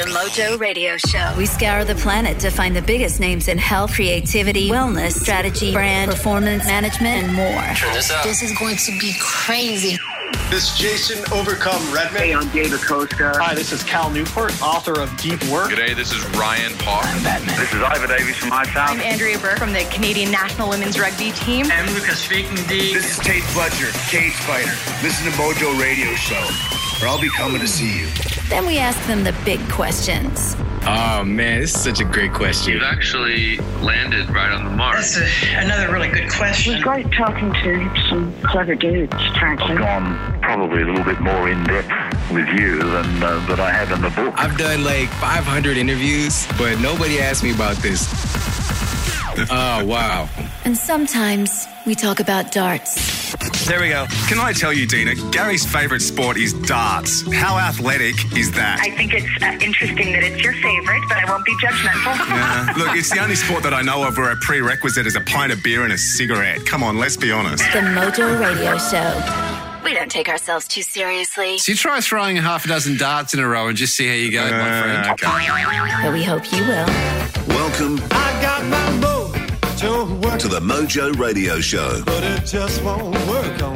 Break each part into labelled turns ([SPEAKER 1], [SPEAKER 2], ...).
[SPEAKER 1] The Mojo Radio Show. We scour the planet to find the biggest names in health, creativity, wellness, strategy, brand, performance, management, and more.
[SPEAKER 2] Turn this up.
[SPEAKER 3] This is going to be crazy.
[SPEAKER 4] This is Jason Overcome Redman.
[SPEAKER 5] Hey, I'm David Costa.
[SPEAKER 6] Hi, this is Cal Newport, author of Deep Work.
[SPEAKER 7] G'day, this is Ryan Paul.
[SPEAKER 8] I'm Batman.
[SPEAKER 9] This is Ivor Davies from My Town.
[SPEAKER 10] I'm Andrea Burk from the Canadian National Women's Rugby Team.
[SPEAKER 11] I'm Lucas speaking D.
[SPEAKER 12] This is Tate Fletcher, Cage Fighter. Listen to Mojo Radio Show, or I'll be coming to see you.
[SPEAKER 1] Then we ask them the big questions.
[SPEAKER 13] Oh man, this is such a great question.
[SPEAKER 7] You've actually landed right on the mark.
[SPEAKER 11] That's a, another really good question.
[SPEAKER 14] It was great talking to some clever dudes, frankly.
[SPEAKER 9] I've gone probably a little bit more in depth with you than uh, that I have in the book.
[SPEAKER 13] I've done like 500 interviews, but nobody asked me about this. oh wow.
[SPEAKER 1] And sometimes we talk about darts.
[SPEAKER 15] There we go. Can I tell you, Dina, Gary's favourite sport is darts. How athletic is that?
[SPEAKER 16] I think it's uh, interesting that it's your favourite, but I won't be judgmental.
[SPEAKER 15] yeah. Look, it's the only sport that I know of where a prerequisite is a pint of beer and a cigarette. Come on, let's be honest.
[SPEAKER 1] The Mojo Radio Show. We don't take ourselves too seriously.
[SPEAKER 17] So you try throwing a half a dozen darts in a row and just see how you go, uh, my friend.
[SPEAKER 1] Okay. But we hope you will.
[SPEAKER 18] Welcome. I got my to the Mojo Radio Show.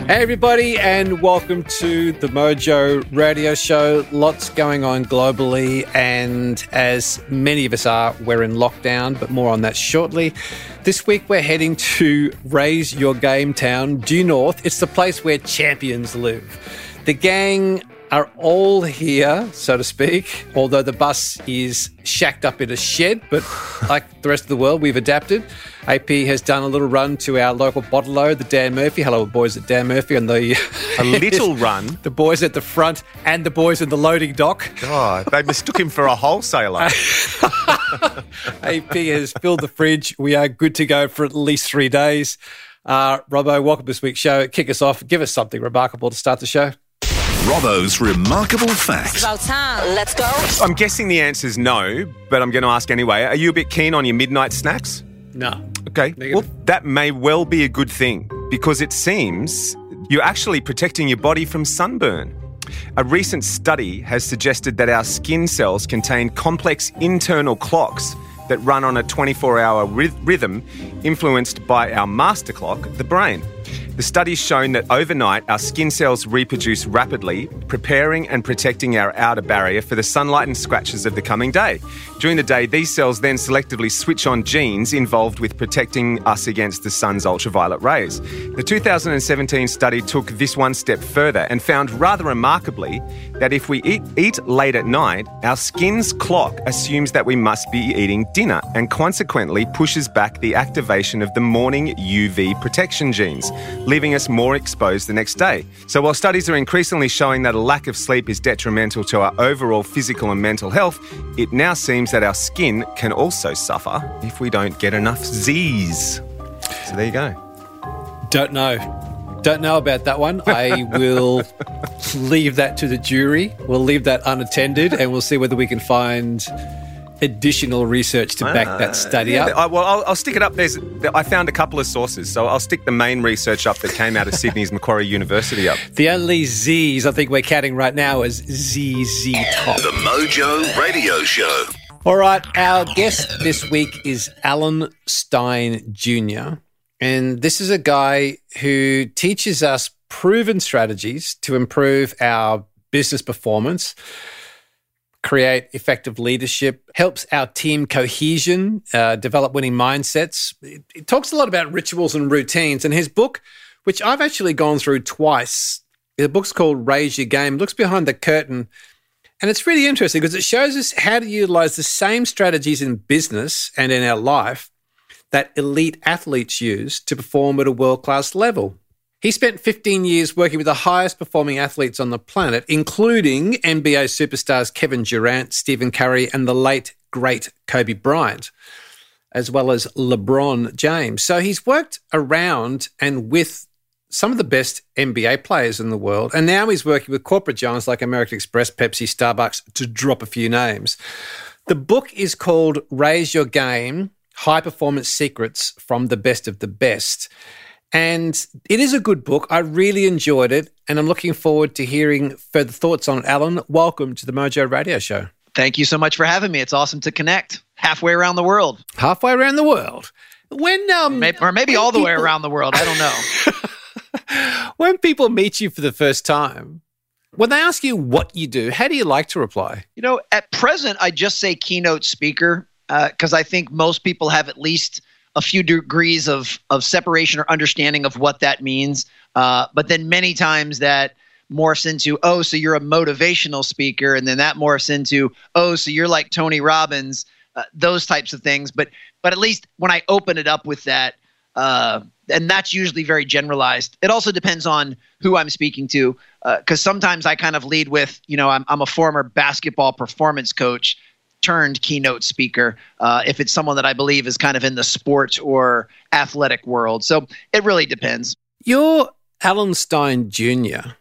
[SPEAKER 19] Hey, everybody, and welcome to the Mojo Radio Show. Lots going on globally, and as many of us are, we're in lockdown, but more on that shortly. This week, we're heading to Raise Your Game Town, due north. It's the place where champions live. The gang are all here, so to speak, although the bus is shacked up in a shed, but like the rest of the world, we've adapted. AP has done a little run to our local bottler, the Dan Murphy. Hello, boys at Dan Murphy. And the
[SPEAKER 20] a little run.
[SPEAKER 19] The boys at the front and the boys in the loading dock.
[SPEAKER 20] God, they mistook him for a wholesaler.
[SPEAKER 19] AP has filled the fridge. We are good to go for at least three days. Uh, Robbo, welcome to this week's show. Kick us off. Give us something remarkable to start the show.
[SPEAKER 18] Robbo's remarkable facts.
[SPEAKER 3] It's about time. Let's go.
[SPEAKER 20] I'm guessing the answer is no, but I'm going to ask anyway. Are you a bit keen on your midnight snacks?
[SPEAKER 19] No.
[SPEAKER 20] Okay.
[SPEAKER 19] Negative.
[SPEAKER 20] Well, that may well be a good thing because it seems you're actually protecting your body from sunburn. A recent study has suggested that our skin cells contain complex internal clocks that run on a 24 hour rhythm influenced by our master clock, the brain. The study's shown that overnight our skin cells reproduce rapidly, preparing and protecting our outer barrier for the sunlight and scratches of the coming day. During the day, these cells then selectively switch on genes involved with protecting us against the sun's ultraviolet rays. The 2017 study took this one step further and found rather remarkably that if we eat, eat late at night, our skin's clock assumes that we must be eating dinner and consequently pushes back the activation of the morning UV protection genes leaving us more exposed the next day. So, while studies are increasingly showing that a lack of sleep is detrimental to our overall physical and mental health, it now seems that our skin can also suffer if we don't get enough Z's. So, there you go.
[SPEAKER 19] Don't know. Don't know about that one. I will leave that to the jury. We'll leave that unattended and we'll see whether we can find additional research to back that ah, study
[SPEAKER 20] yeah,
[SPEAKER 19] up?
[SPEAKER 20] I, well, I'll, I'll, stick it up. There's, I found a couple of sources, so I'll stick the main research up that came out of Sydney's Macquarie University up.
[SPEAKER 19] The only Z's I think we're counting right now is ZZ Top.
[SPEAKER 18] The Mojo Radio Show.
[SPEAKER 19] All right, our guest this week is Alan Stein Jr. And this is a guy who teaches us proven strategies to improve our business performance create effective leadership, helps our team cohesion, uh, develop winning mindsets. It, it, talks a lot about rituals and routines. And his book, which I've actually gone through twice, the book's called Raise Your Game, looks behind the curtain. And it's really interesting because it shows us how to utilize the same strategies in business and in our life that elite athletes use to perform at a world class level. He spent 15 years working with the highest performing athletes on the planet, including NBA superstars Kevin Durant, Stephen Curry, and the late, great Kobe Bryant, as well as LeBron James. So he's worked around and with some of the best NBA players in the world. And now he's working with corporate giants like American Express, Pepsi, Starbucks, to drop a few names. The book is called Raise Your Game High Performance Secrets from the Best of the Best. And it is a good book. I really enjoyed it. And I'm looking forward to hearing further thoughts on it. Alan, welcome to the Mojo Radio Show.
[SPEAKER 2] Thank you so much for having me. It's awesome to connect halfway around the world.
[SPEAKER 19] Halfway around the world. When um,
[SPEAKER 2] maybe, or maybe all the people, way around the world. I don't know.
[SPEAKER 19] when people meet you for the first time, when they ask you what you do, how do you like to reply?
[SPEAKER 2] You know, at present, I just say keynote speaker because uh, I think most people have at least a few degrees of of separation or understanding of what that means. Uh, but then many times that morphs into oh, so you're a motivational speaker, and then that morphs into oh, so you're like Tony Robbins. Uh, those types of things. But but at least when I open it up with that, uh, and that's usually very generalized. It also depends on who I'm speaking to, because uh, sometimes I kind of lead with, you know, I'm, I'm a former basketball performance coach turned keynote speaker uh, if it's someone that I believe is kind of in the sports or athletic world. So it really depends.
[SPEAKER 19] You're Alan Stein Jr.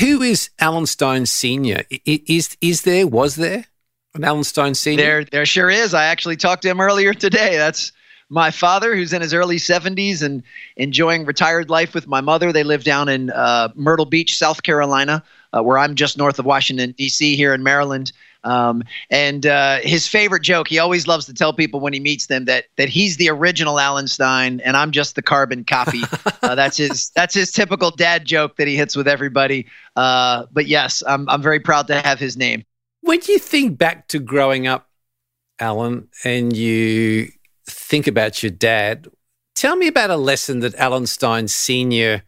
[SPEAKER 19] Who is Alan Stein Sr.? Is, is there, was there an Alan Stein Sr.?
[SPEAKER 2] There, there sure is. I actually talked to him earlier today. That's my father, who's in his early 70s and enjoying retired life with my mother. They live down in uh, Myrtle Beach, South Carolina, uh, where I'm just north of Washington, D.C., here in Maryland. Um, and uh, his favorite joke, he always loves to tell people when he meets them that that he's the original Alan Stein and I'm just the carbon copy. uh, that's his that's his typical dad joke that he hits with everybody. Uh, but yes, I'm I'm very proud to have his name.
[SPEAKER 19] When you think back to growing up, Alan, and you think about your dad, tell me about a lesson that Alan Stein Senior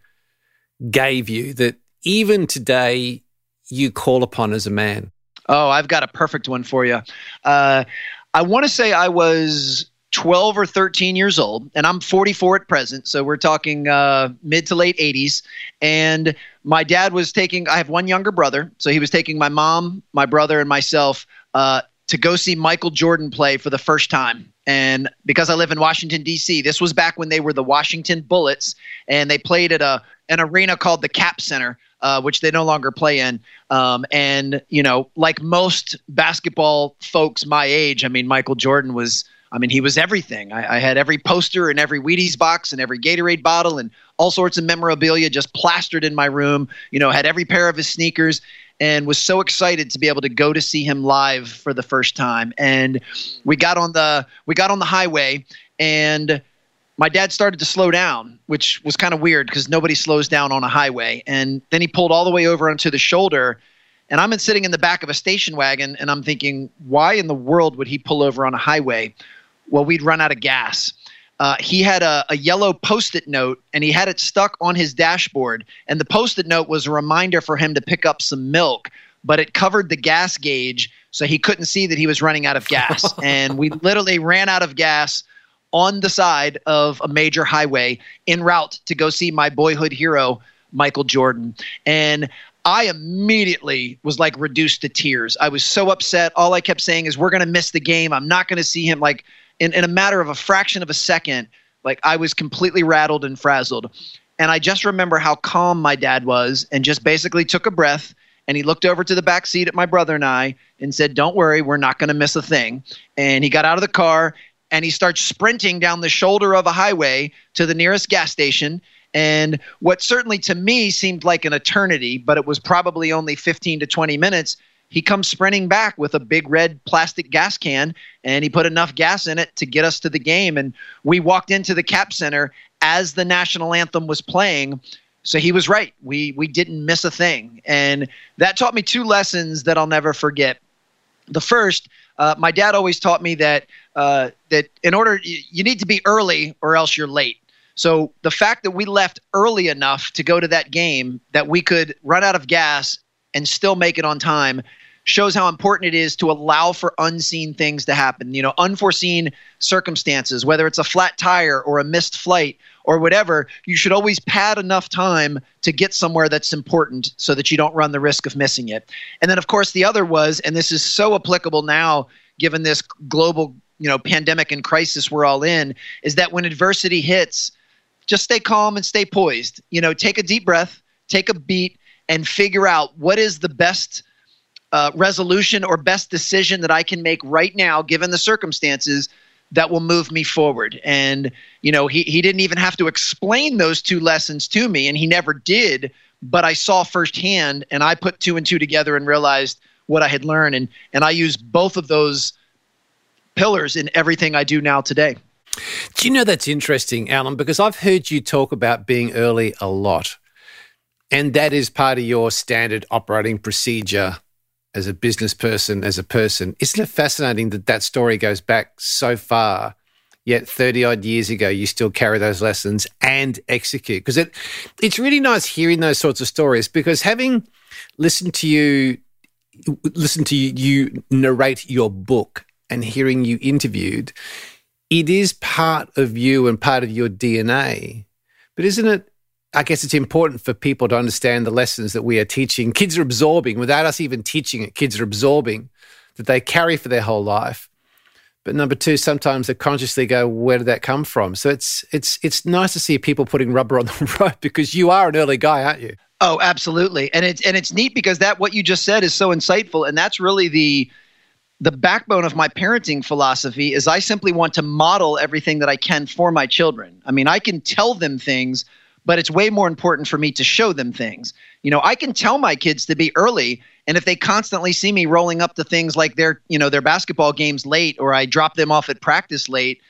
[SPEAKER 19] gave you that even today you call upon as a man.
[SPEAKER 2] Oh, I've got a perfect one for you. Uh, I want to say I was 12 or 13 years old, and I'm 44 at present. So we're talking uh, mid to late 80s. And my dad was taking, I have one younger brother. So he was taking my mom, my brother, and myself uh, to go see Michael Jordan play for the first time. And because I live in Washington, D.C., this was back when they were the Washington Bullets, and they played at a, an arena called the Cap Center uh, which they no longer play in. Um, and, you know, like most basketball folks my age, I mean, Michael Jordan was, I mean, he was everything. I, I had every poster and every Wheaties box and every Gatorade bottle and all sorts of memorabilia just plastered in my room, you know, had every pair of his sneakers and was so excited to be able to go to see him live for the first time. And we got on the we got on the highway and my dad started to slow down, which was kind of weird because nobody slows down on a highway. And then he pulled all the way over onto the shoulder. And I'm sitting in the back of a station wagon and I'm thinking, why in the world would he pull over on a highway? Well, we'd run out of gas. Uh, he had a, a yellow post it note and he had it stuck on his dashboard. And the post it note was a reminder for him to pick up some milk, but it covered the gas gauge. So he couldn't see that he was running out of gas. and we literally ran out of gas on the side of a major highway en route to go see my boyhood hero, Michael Jordan. And I immediately was like reduced to tears. I was so upset. All I kept saying is, We're going to miss the game. I'm not going to see him. Like, in, in a matter of a fraction of a second, like, I was completely rattled and frazzled. And I just remember how calm my dad was and just basically took a breath and he looked over to the back seat at my brother and I and said, Don't worry, we're not going to miss a thing. And he got out of the car and he starts sprinting down the shoulder of a highway to the nearest gas station. And what certainly to me seemed like an eternity, but it was probably only 15 to 20 minutes. He comes sprinting back with a big red plastic gas can, and he put enough gas in it to get us to the game. And we walked into the Cap Center as the national anthem was playing. So he was right. We we didn't miss a thing, and that taught me two lessons that I'll never forget. The first, uh, my dad always taught me that uh, that in order you need to be early or else you're late. So the fact that we left early enough to go to that game that we could run out of gas and still make it on time shows how important it is to allow for unseen things to happen. You know, unforeseen circumstances, whether it's a flat tire or a missed flight or whatever, you should always pad enough time to get somewhere that's important so that you don't run the risk of missing it. And then of course the other was and this is so applicable now given this global, you know, pandemic and crisis we're all in, is that when adversity hits, just stay calm and stay poised. You know, take a deep breath, take a beat and figure out what is the best uh, resolution or best decision that I can make right now, given the circumstances, that will move me forward. And, you know, he, he didn't even have to explain those two lessons to me, and he never did, but I saw firsthand and I put two and two together and realized what I had learned. And, and I use both of those pillars in everything I do now today.
[SPEAKER 19] Do you know that's interesting, Alan? Because I've heard you talk about being early a lot. And that is part of your standard operating procedure as a business person, as a person. Isn't it fascinating that that story goes back so far? Yet 30 odd years ago, you still carry those lessons and execute. Because it, it's really nice hearing those sorts of stories because having listened to you, listen to you, you narrate your book and hearing you interviewed, it is part of you and part of your DNA. But isn't it? I guess it's important for people to understand the lessons that we are teaching. Kids are absorbing without us even teaching it. Kids are absorbing that they carry for their whole life. But number two, sometimes they consciously go, "Where did that come from?" So it's it's it's nice to see people putting rubber on the road because you are an early guy, aren't you?
[SPEAKER 2] Oh, absolutely, and it's and it's neat because that what you just said is so insightful, and that's really the the backbone of my parenting philosophy is I simply want to model everything that I can for my children. I mean, I can tell them things, but it's way more important for me to show them things. You know, I can tell my kids to be early, and if they constantly see me rolling up to things like their, you know, their basketball games late or I drop them off at practice late,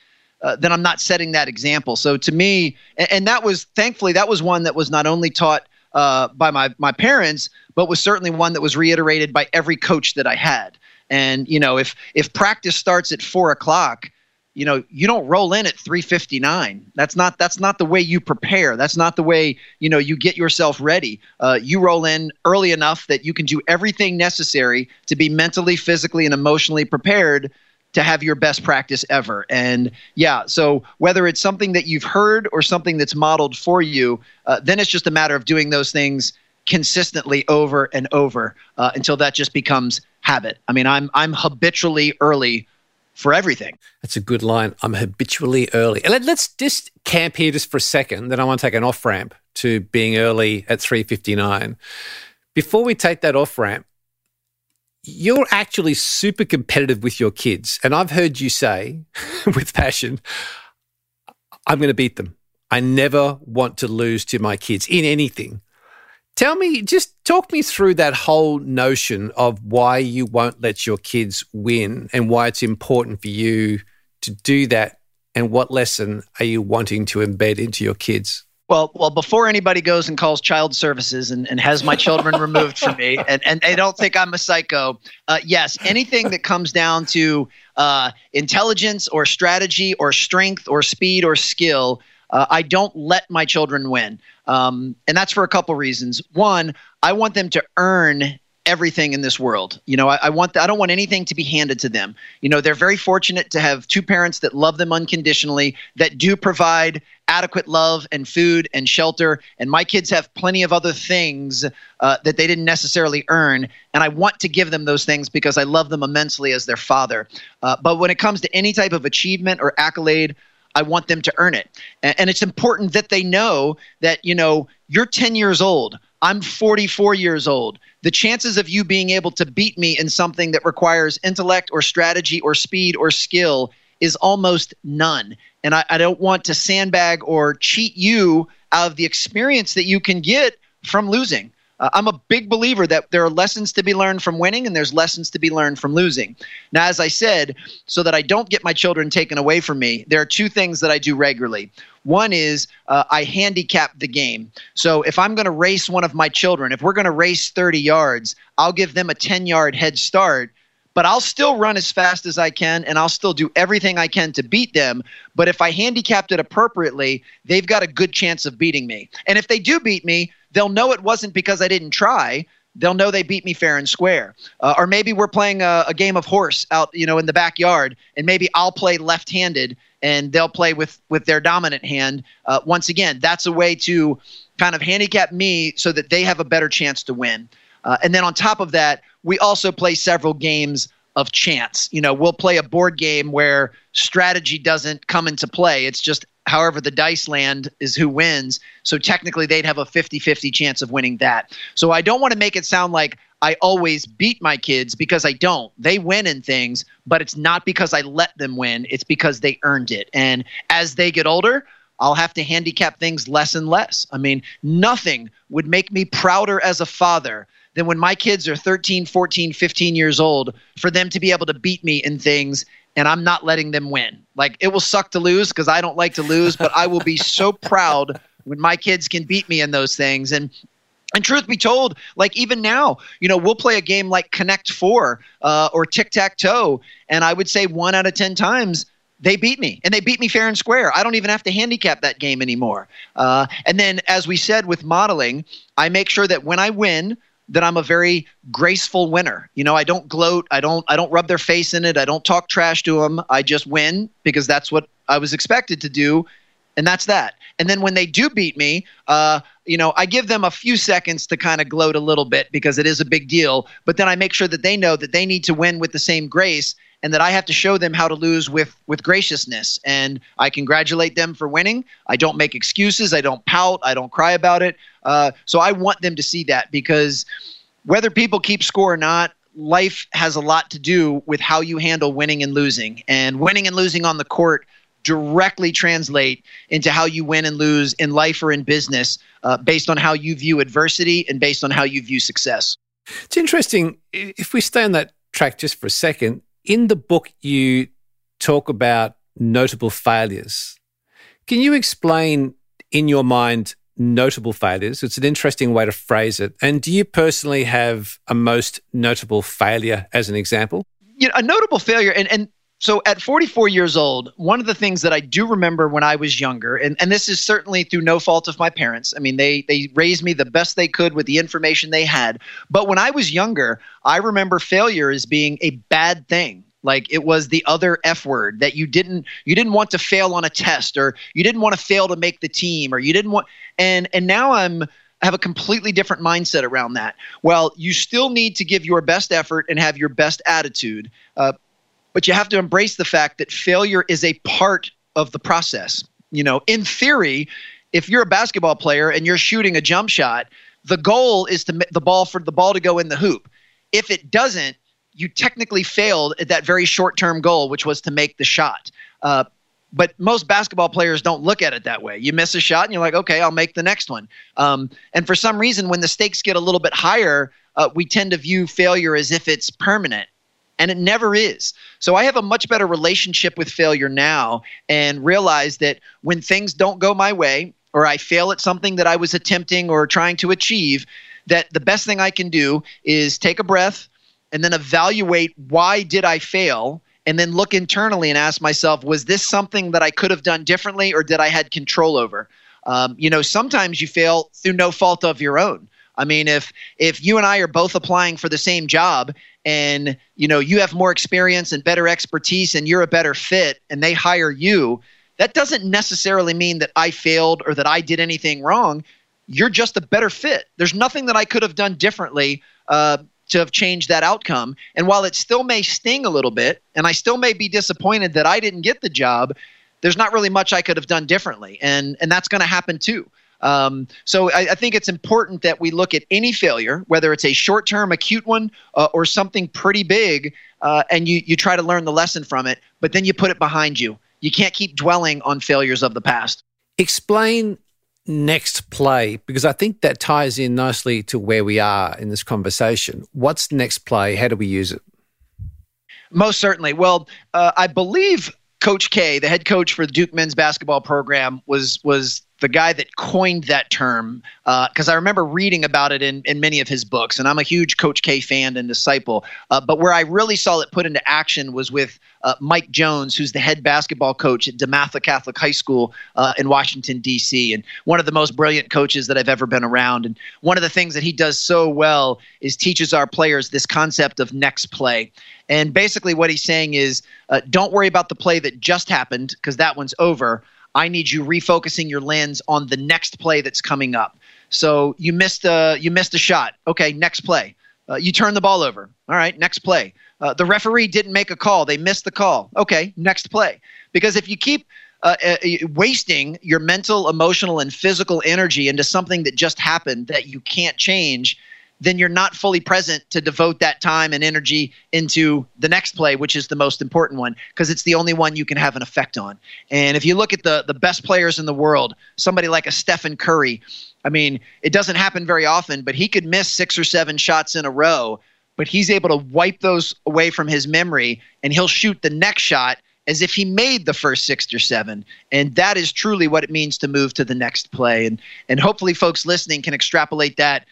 [SPEAKER 2] uh, then I'm not setting that example. So to me, and, and, that was thankfully that was one that was not only taught uh, by my my parents, but was certainly one that was reiterated by every coach that I had. And you know, if if practice starts at four o'clock, you know, you don't roll in at three fifty nine. That's not that's not the way you prepare. That's not the way you know you get yourself ready. Uh, you roll in early enough that you can do everything necessary to be mentally, physically, and emotionally prepared to have your best practice ever. And yeah, so whether it's something that you've heard or something that's modeled for you, uh, then it's just a matter of doing those things consistently over and over uh, until that just becomes habit. I mean, I'm I'm habitually early for everything.
[SPEAKER 19] That's a good line. I'm habitually early. Let, us just camp here just for a second. Then I want to take an off ramp to being early at 3:59. Before we take that off ramp, you're actually super competitive with your kids, and I've heard you say with passion, "I'm going to beat them. I never want to lose to my kids in anything." Tell me, just talk me through that whole notion of why you won't let your kids win and why it's important for you to do that. And what lesson are you wanting to embed into your kids?
[SPEAKER 2] Well, well, before anybody goes and calls child services and, and has my children removed from me, and, and they don't think I'm a psycho, uh, yes, anything that comes down to uh, intelligence or strategy or strength or speed or skill, uh, I don't let my children win. Um, and that's for a couple reasons. One, I want them to earn everything in this world. You know, I, I want the, I don't want anything to be handed to them. You know, they're very fortunate to have two parents that love them unconditionally, that do provide adequate love and food and shelter. And my kids have plenty of other things uh, that they didn't necessarily earn. And I want to give them those things because I love them immensely as their father. Uh, but when it comes to any type of achievement or accolade, I want them to earn it. And it's important that they know that, you know, you're 10 years old. I'm 44 years old. The chances of you being able to beat me in something that requires intellect or strategy or speed or skill is almost none. And I, I don't want to sandbag or cheat you out of the experience that you can get from losing. Uh, I'm a big believer that there are lessons to be learned from winning and there's lessons to be learned from losing. Now, as I said, so that I don't get my children taken away from me, there are two things that I do regularly. One is uh, I handicap the game. So if I'm going to race one of my children, if we're going to race 30 yards, I'll give them a 10 yard head start but I'll still run as fast as I can and I'll still do everything I can to beat them. But if I handicapped it appropriately, they've got a good chance of beating me. And if they do beat me, they'll know it wasn't because I didn't try. They'll know they beat me fair and square. Uh, or maybe we're playing a, a, game of horse out, you know, in the backyard, and maybe I'll play left-handed and they'll play with with their dominant hand. Uh, once again, that's a way to kind of handicap me so that they have a better chance to win. Uh, and then on top of that, we also play several games of chance. You know, we'll play a board game where strategy doesn't come into play. It's just however the dice land is who wins. So technically, they'd have a 50 50 chance of winning that. So I don't want to make it sound like I always beat my kids because I don't. They win in things, but it's not because I let them win, it's because they earned it. And as they get older, I'll have to handicap things less and less. I mean, nothing would make me prouder as a father than when my kids are 13, 14, 15 years old for them to be able to beat me in things and I'm not letting them win. Like it will suck to lose because I don't like to lose, but I will be so proud when my kids can beat me in those things. And and truth be told, like even now, you know, we'll play a game like Connect Four uh, or Tic Tac Toe, and I would say one out of ten times they beat me, and they beat me fair and square. I don't even have to handicap that game anymore. Uh, and then, as we said with modeling, I make sure that when I win, that I'm a very graceful winner. You know, I don't gloat, I don't I don't rub their face in it, I don't talk trash to them. I just win because that's what I was expected to do, and that's that. And then when they do beat me, uh, you know, I give them a few seconds to kind of gloat a little bit because it is a big deal. But then I make sure that they know that they need to win with the same grace and that I have to show them how to lose with with graciousness. And I congratulate them for winning. I don't make excuses. I don't pout. I don't cry about it. Uh, so I want them to see that because whether people keep score or not, life has a lot to do with how you handle winning and losing. And winning and losing on the court directly translate into how you win and lose in life or in business uh, based on how you view adversity and based on how you view success.
[SPEAKER 19] It's interesting. If we stay on that track just for a second, in the book, you talk about notable failures. Can you explain in your mind notable failures? It's an interesting way to phrase it. And do you personally have a most notable failure as an example?
[SPEAKER 2] You know, a notable failure, and, and so at 44 years old, one of the things that I do remember when I was younger, and, and this is certainly through no fault of my parents. I mean, they they raised me the best they could with the information they had. But when I was younger, I remember failure as being a bad thing. Like it was the other F word that you didn't you didn't want to fail on a test or you didn't want to fail to make the team or you didn't want and and now I'm have a completely different mindset around that. Well, you still need to give your best effort and have your best attitude, uh, but you have to embrace the fact that failure is a part of the process. You know, in theory, if you're a basketball player and you're shooting a jump shot, the goal is to the ball for the ball to go in the hoop. If it doesn't, you technically failed at that very short-term goal, which was to make the shot. Uh, but most basketball players don't look at it that way. You miss a shot and you're like, okay, I'll make the next one. Um, and for some reason, when the stakes get a little bit higher, uh, we tend to view failure as if it's permanent and it never is. So I have a much better relationship with failure now and realize that when things don't go my way or I fail at something that I was attempting or trying to achieve, that the best thing I can do is take a breath and then evaluate why did I fail and then look internally and ask myself was this something that I could have done differently or did I had control over? Um, you know, sometimes you fail through no fault of your own. I mean, if if you and I are both applying for the same job and you know you have more experience and better expertise and you're a better fit and they hire you that doesn't necessarily mean that i failed or that i did anything wrong. You're just a better fit. There's nothing that i could have done differently uh, to have changed that outcome. And while it still may sting a little bit and i still may be disappointed that i didn't get the job there's not really much i could have done differently. And and that's going to happen too um, so I, I, think it's important that we look at any failure, whether it's a short-term, acute one, uh, or something pretty big, uh, and you you try to learn the lesson from it. But then you put it behind you. You can't keep dwelling on failures of the past.
[SPEAKER 19] Explain next play because I think that ties in nicely to where we are in this conversation. What's next play? How do we use it?
[SPEAKER 2] Most certainly. Well, uh, I believe Coach K, the head coach for the Duke men's basketball program, was was the guy that coined that term because uh, I remember reading about it in, in many of his books, and I'm a huge Coach K fan and disciple. Uh, but where I really saw it put into action was with uh, Mike Jones, who's the head basketball coach at DeMatha Catholic High School uh, in Washington D.C. and one of the most brilliant coaches that I've ever been around. And one of the things that he does so well is teaches our players this concept of next play. And basically, what he's saying is, uh, don't worry about the play that just happened because that one's over I need you refocusing your lens on the next play that's coming up. So you missed a you missed a shot. Okay, next play. Uh, you turn the ball over. All right, next play. Uh, the referee didn't make a call. They missed the call. Okay, next play. Because if you keep uh, uh wasting your mental, emotional, and physical energy into something that just happened that you can't change, then you're not fully present to devote that time and energy into the next play, which is the most important one, because it's the only one you can have an effect on. And if you look at the the best players in the world, somebody like a Stephen Curry, I mean, it doesn't happen very often, but he could miss six or seven shots in a row, but he's able to wipe those away from his memory and he'll shoot the next shot as if he made the first six or seven. And that is truly what it means to move to the next play. And and hopefully folks listening can extrapolate that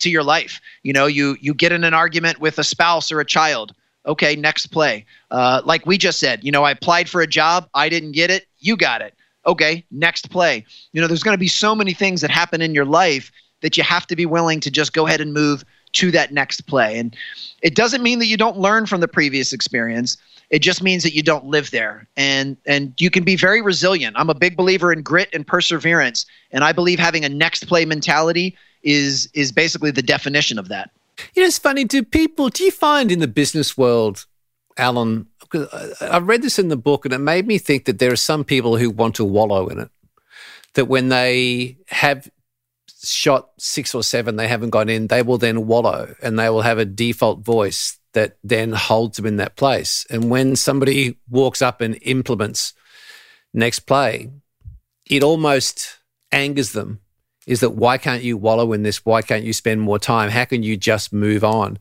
[SPEAKER 2] to your life. You know, you you get in an argument with a spouse or a child. Okay, next play. Uh, like we just said, you know, I applied for a job, I didn't get it, you got it. Okay, next play. You know, there's going to be so many things that happen in your life that you have to be willing to just go ahead and move to that next play. And it doesn't mean that you don't learn from the previous experience. It just means that you don't live there. And and you can be very resilient. I'm a big believer in grit and perseverance, and I believe having a next play mentality is is basically the definition of that.
[SPEAKER 19] You know, it's funny. Do people? Do you find in the business world, Alan? I read this in the book, and it made me think that there are some people who want to wallow in it. That when they have shot six or seven, they haven't gone in, they will then wallow, and they will have a default voice that then holds them in that place. And when somebody walks up and implements next play, it almost angers them is that why can't you wallow in this? Why can't you spend more time? How can you just move on?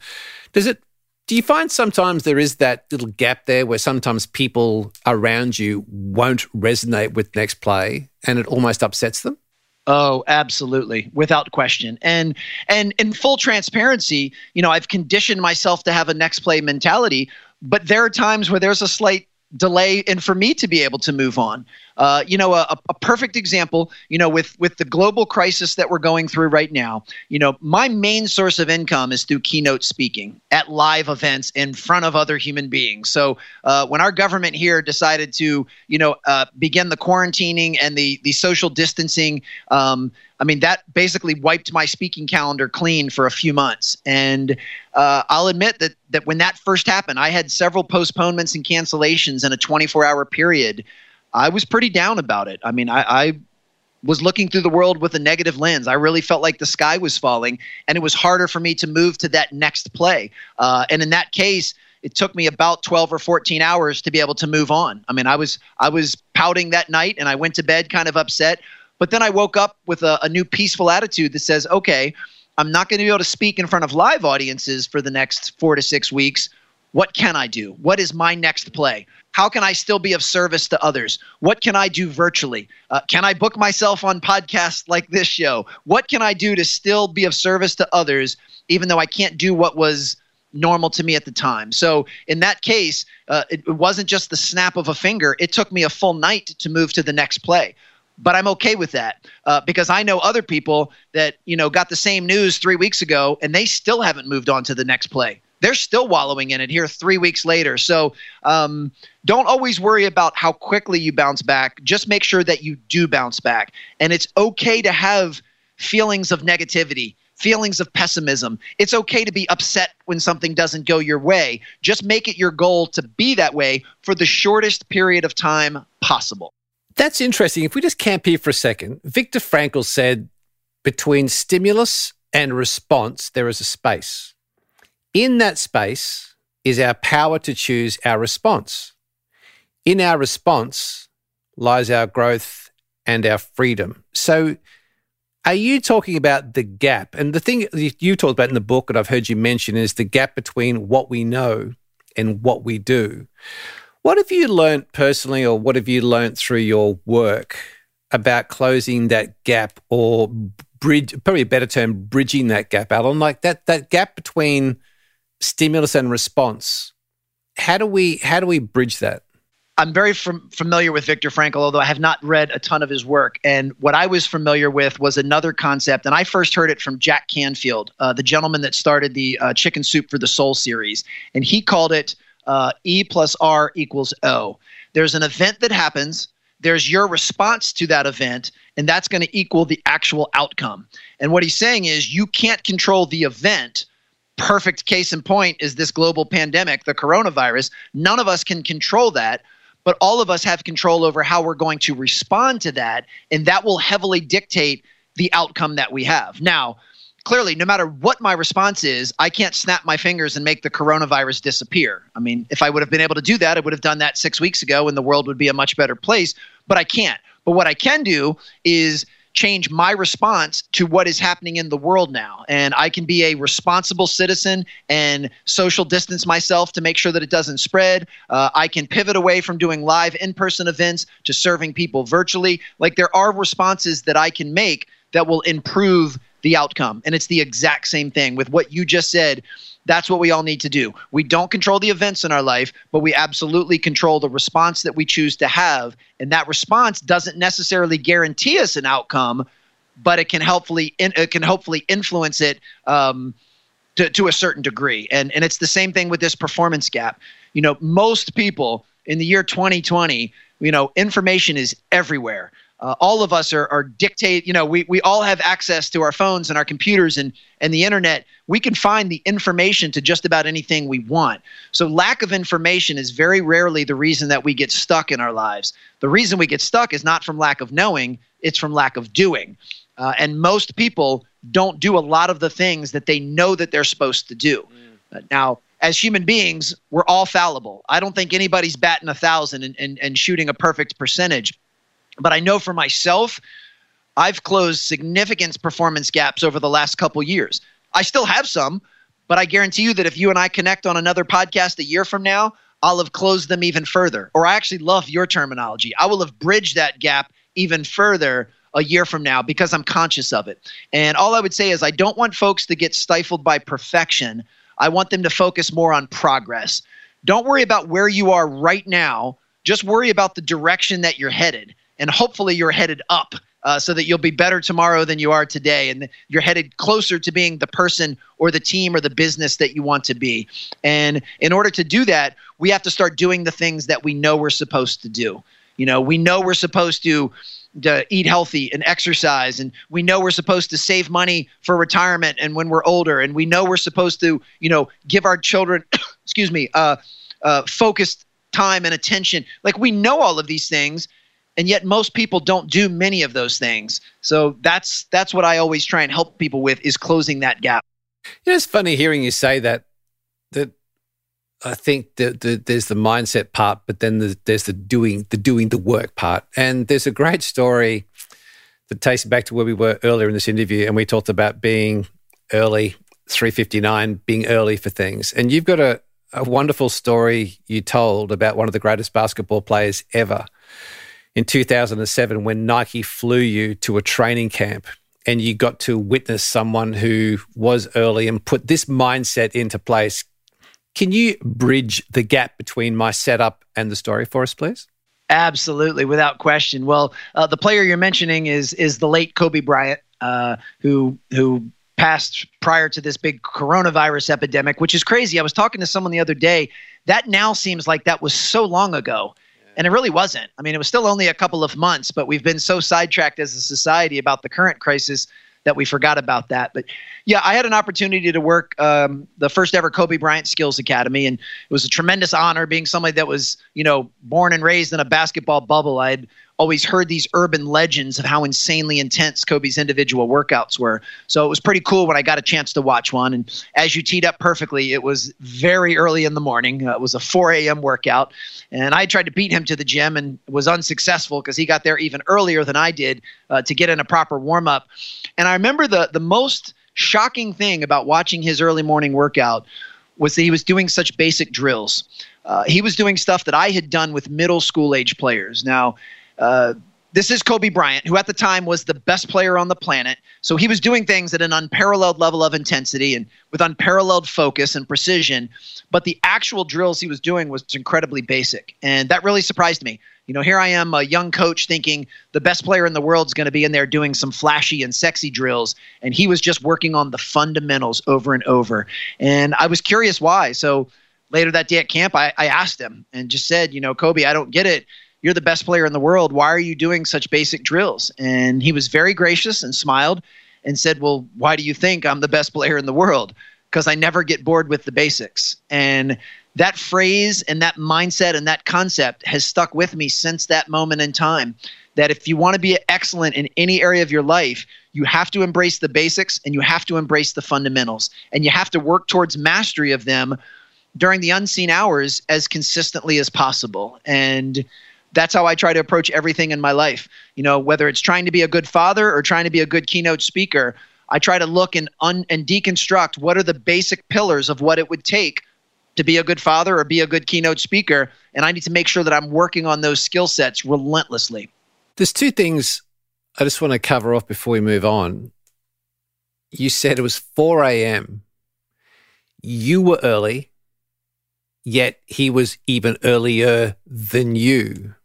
[SPEAKER 19] Does it do you find sometimes there is that little gap there where sometimes people around you won't resonate with next play and it almost upsets them?
[SPEAKER 2] Oh, absolutely, without question. And and in full transparency, you know, I've conditioned myself to have a next play mentality, but there are times where there's a slight delay and for me to be able to move on. Uh, you know, a, a, perfect example, you know, with with the global crisis that we're going through right now, you know, my main source of income is through keynote speaking at live events in front of other human beings. So uh, when our government here decided to, you know, uh, begin the quarantining and the the social distancing, um, I mean, that basically wiped my speaking calendar clean for a few months. And uh, I'll admit that that when that first happened, I had several postponements and cancellations in a 24 hour period I was pretty down about it. I mean, I, I was looking through the world with a negative lens. I really felt like the sky was falling, and it was harder for me to move to that next play. Uh, and in that case, it took me about 12 or 14 hours to be able to move on. I mean, I was I was pouting that night, and I went to bed kind of upset. But then I woke up with a, a new peaceful attitude that says, okay, I'm not going to be able to speak in front of live audiences for the next four to six weeks. What can I do? What is my next play? How can I still be of service to others? What can I do virtually? Uh, can I book myself on podcasts like this show? What can I do to still be of service to others, even though I can't do what was normal to me at the time? So, in that case, uh, it, it wasn't just the snap of a finger, it took me a full night to move to the next play but I'm okay with that uh, because I know other people that you know got the same news three weeks ago and they still haven't moved on to the next play they're still wallowing in it here three weeks later. So um, don't always worry about how quickly you bounce back. Just make sure that you do bounce back. And it's okay to have feelings of negativity, feelings of pessimism. It's okay to be upset when something doesn't go your way. Just make it your goal to be that way for the shortest period of time possible.
[SPEAKER 19] That's interesting. If we just camp here for a second, Viktor Frankl said between stimulus and response, there is a space. In that space is our power to choose our response. In our response lies our growth and our freedom. So, are you talking about the gap? And the thing you talked about in the book and I've heard you mention is the gap between what we know and what we do. What have you learned personally, or what have you learned through your work about closing that gap, or bridge? Probably a better term, bridging that gap, Alan. Like that that gap between stimulus and response. How do we how do we bridge that?
[SPEAKER 2] I'm very fam- familiar with Viktor Frankl, although I have not read a ton of his work. And what I was familiar with was another concept, and I first heard it from Jack Canfield, uh, the gentleman that started the uh, Chicken Soup for the Soul series, and he called it uh, E plus R equals O. There's an event that happens. There's your response to that event, and that's going to equal the actual outcome. And what he's saying is you can't control the event, perfect case in point is this global pandemic, the coronavirus. None of us can control that, but all of us have control over how we're going to respond to that, and that will heavily dictate the outcome that we have. Now, clearly, no matter what my response is, I can't snap my fingers and make the coronavirus disappear. I mean, if I would have been able to do that, I would have done that six weeks ago and the world would be a much better place, but I can't. But what I can do is change my response to what is happening in the world now. And I can be a responsible citizen and social distance myself to make sure that it doesn't spread. Uh, I can pivot away from doing live in person events to serving people virtually. Like there are responses that I can make that will improve the outcome. And it's the exact same thing with what you just said. That's what we all need to do. We don't control the events in our life, but we absolutely control the response that we choose to have. And that response doesn't necessarily guarantee us an outcome, but it can hopefully it can hopefully influence it um, to, to a certain degree. And and it's the same thing with this performance gap. You know, most people in the year 2020, you know, information is everywhere uh, all of us are, are dictate you know we, we all have access to our phones and our computers and, and the internet. We can find the information to just about anything we want. So lack of information is very rarely the reason that we get stuck in our lives. The reason we get stuck is not from lack of knowing it's from lack of doing. Uh, and most people don't do a lot of the things that they know that they're supposed to do. Mm. uh, now as human beings we're all fallible. I don't think anybody's batting a thousand and, and, and shooting a perfect percentage but I know for myself, I've closed significant performance gaps over the last couple years. I still have some, but I guarantee you that if you and I connect on another podcast a year from now, I'll have closed them even further. Or I actually love your terminology. I will have bridged that gap even further a year from now because I'm conscious of it. And all I would say is I don't want folks to get stifled by perfection. I want them to focus more on progress. Don't worry about where you are right now, just worry about the direction that you're headed and hopefully you're headed up uh, so that you'll be better tomorrow than you are today and you're headed closer to being the person or the team or the business that you want to be. And in order to do that we have to start doing the things that we know we're supposed to do. You know we know we're supposed to to eat healthy and exercise and we know we're supposed to save money for retirement and when we're older and we know we're supposed to you know give our children excuse me uh, uh, focused time and attention. Like we know all of these things and yet most people don't do many of those things. So that's that's what i always try and help people with is closing that gap.
[SPEAKER 19] You know, it's funny hearing you say that that i think that the, there's the mindset part but then the, there's the doing the doing the work part. And there's a great story that takes back to where we were earlier in this interview and we talked about being early 359 being early for things. And you've got a, a wonderful story you told about one of the greatest basketball players ever in 2007 when Nike flew you to a training camp and you got to witness someone who was early and put this mindset into place. Can you bridge the gap between my setup and the story for us, please?
[SPEAKER 2] Absolutely, without question. Well, uh, the player you're mentioning is is the late Kobe Bryant, uh, who who passed prior to this big coronavirus epidemic, which is crazy. I was talking to someone the other day. That now seems like that was so long ago. And it really wasn't. I mean, it was still only a couple of months, but we've been so sidetracked as a society about the current crisis that we forgot about that. But yeah, I had an opportunity to work um, the first ever Kobe Bryant Skills Academy, and it was a tremendous honor being somebody that was, you know, born and raised in a basketball bubble. I'd always heard these urban legends of how insanely intense Kobe's individual workouts were. So it was pretty cool when I got a chance to watch one. And as you teed up perfectly, it was very early in the morning. Uh, it was a 4 a.m. workout. And I tried to beat him to the gym and was unsuccessful because he got there even earlier than I did uh, to get in a proper warm up. And I remember the, the most shocking thing about watching his early morning workout was that he was doing such basic drills. Uh, he was doing stuff that I had done with middle school age players. Now, uh, this is Kobe Bryant, who at the time was the best player on the planet. So he was doing things at an unparalleled level of intensity and with unparalleled focus and precision. But the actual drills he was doing was incredibly basic. And that really surprised me. You know, here I am, a young coach, thinking the best player in the world is going to be in there doing some flashy and sexy drills. And he was just working on the fundamentals over and over. And I was curious why. So later that day at camp, I, I asked him and just said, you know, Kobe, I don't get it you're the best player in the world. Why are you doing such basic drills? And he was very gracious and smiled and said, Well, why do you think I'm the best player in the world? Because I never get bored with the basics. And that phrase and that mindset and that concept has stuck with me since that moment in time. That if you want to be excellent in any area of your life, you have to embrace the basics and you have to embrace the fundamentals. And you have to work towards mastery of them during the unseen hours as consistently as possible. And that's how I try to approach everything in my life. You know, whether it's trying to be a good father or trying to be a good keynote speaker, I try to look and un- and deconstruct what are the basic pillars of what it would take to be a good father or be a good keynote speaker, and I need to make sure that I'm working on those skill sets relentlessly.
[SPEAKER 19] There's two things I just want to cover off before we move on. You said it was 4 a.m. You were early, yet he was even earlier than you.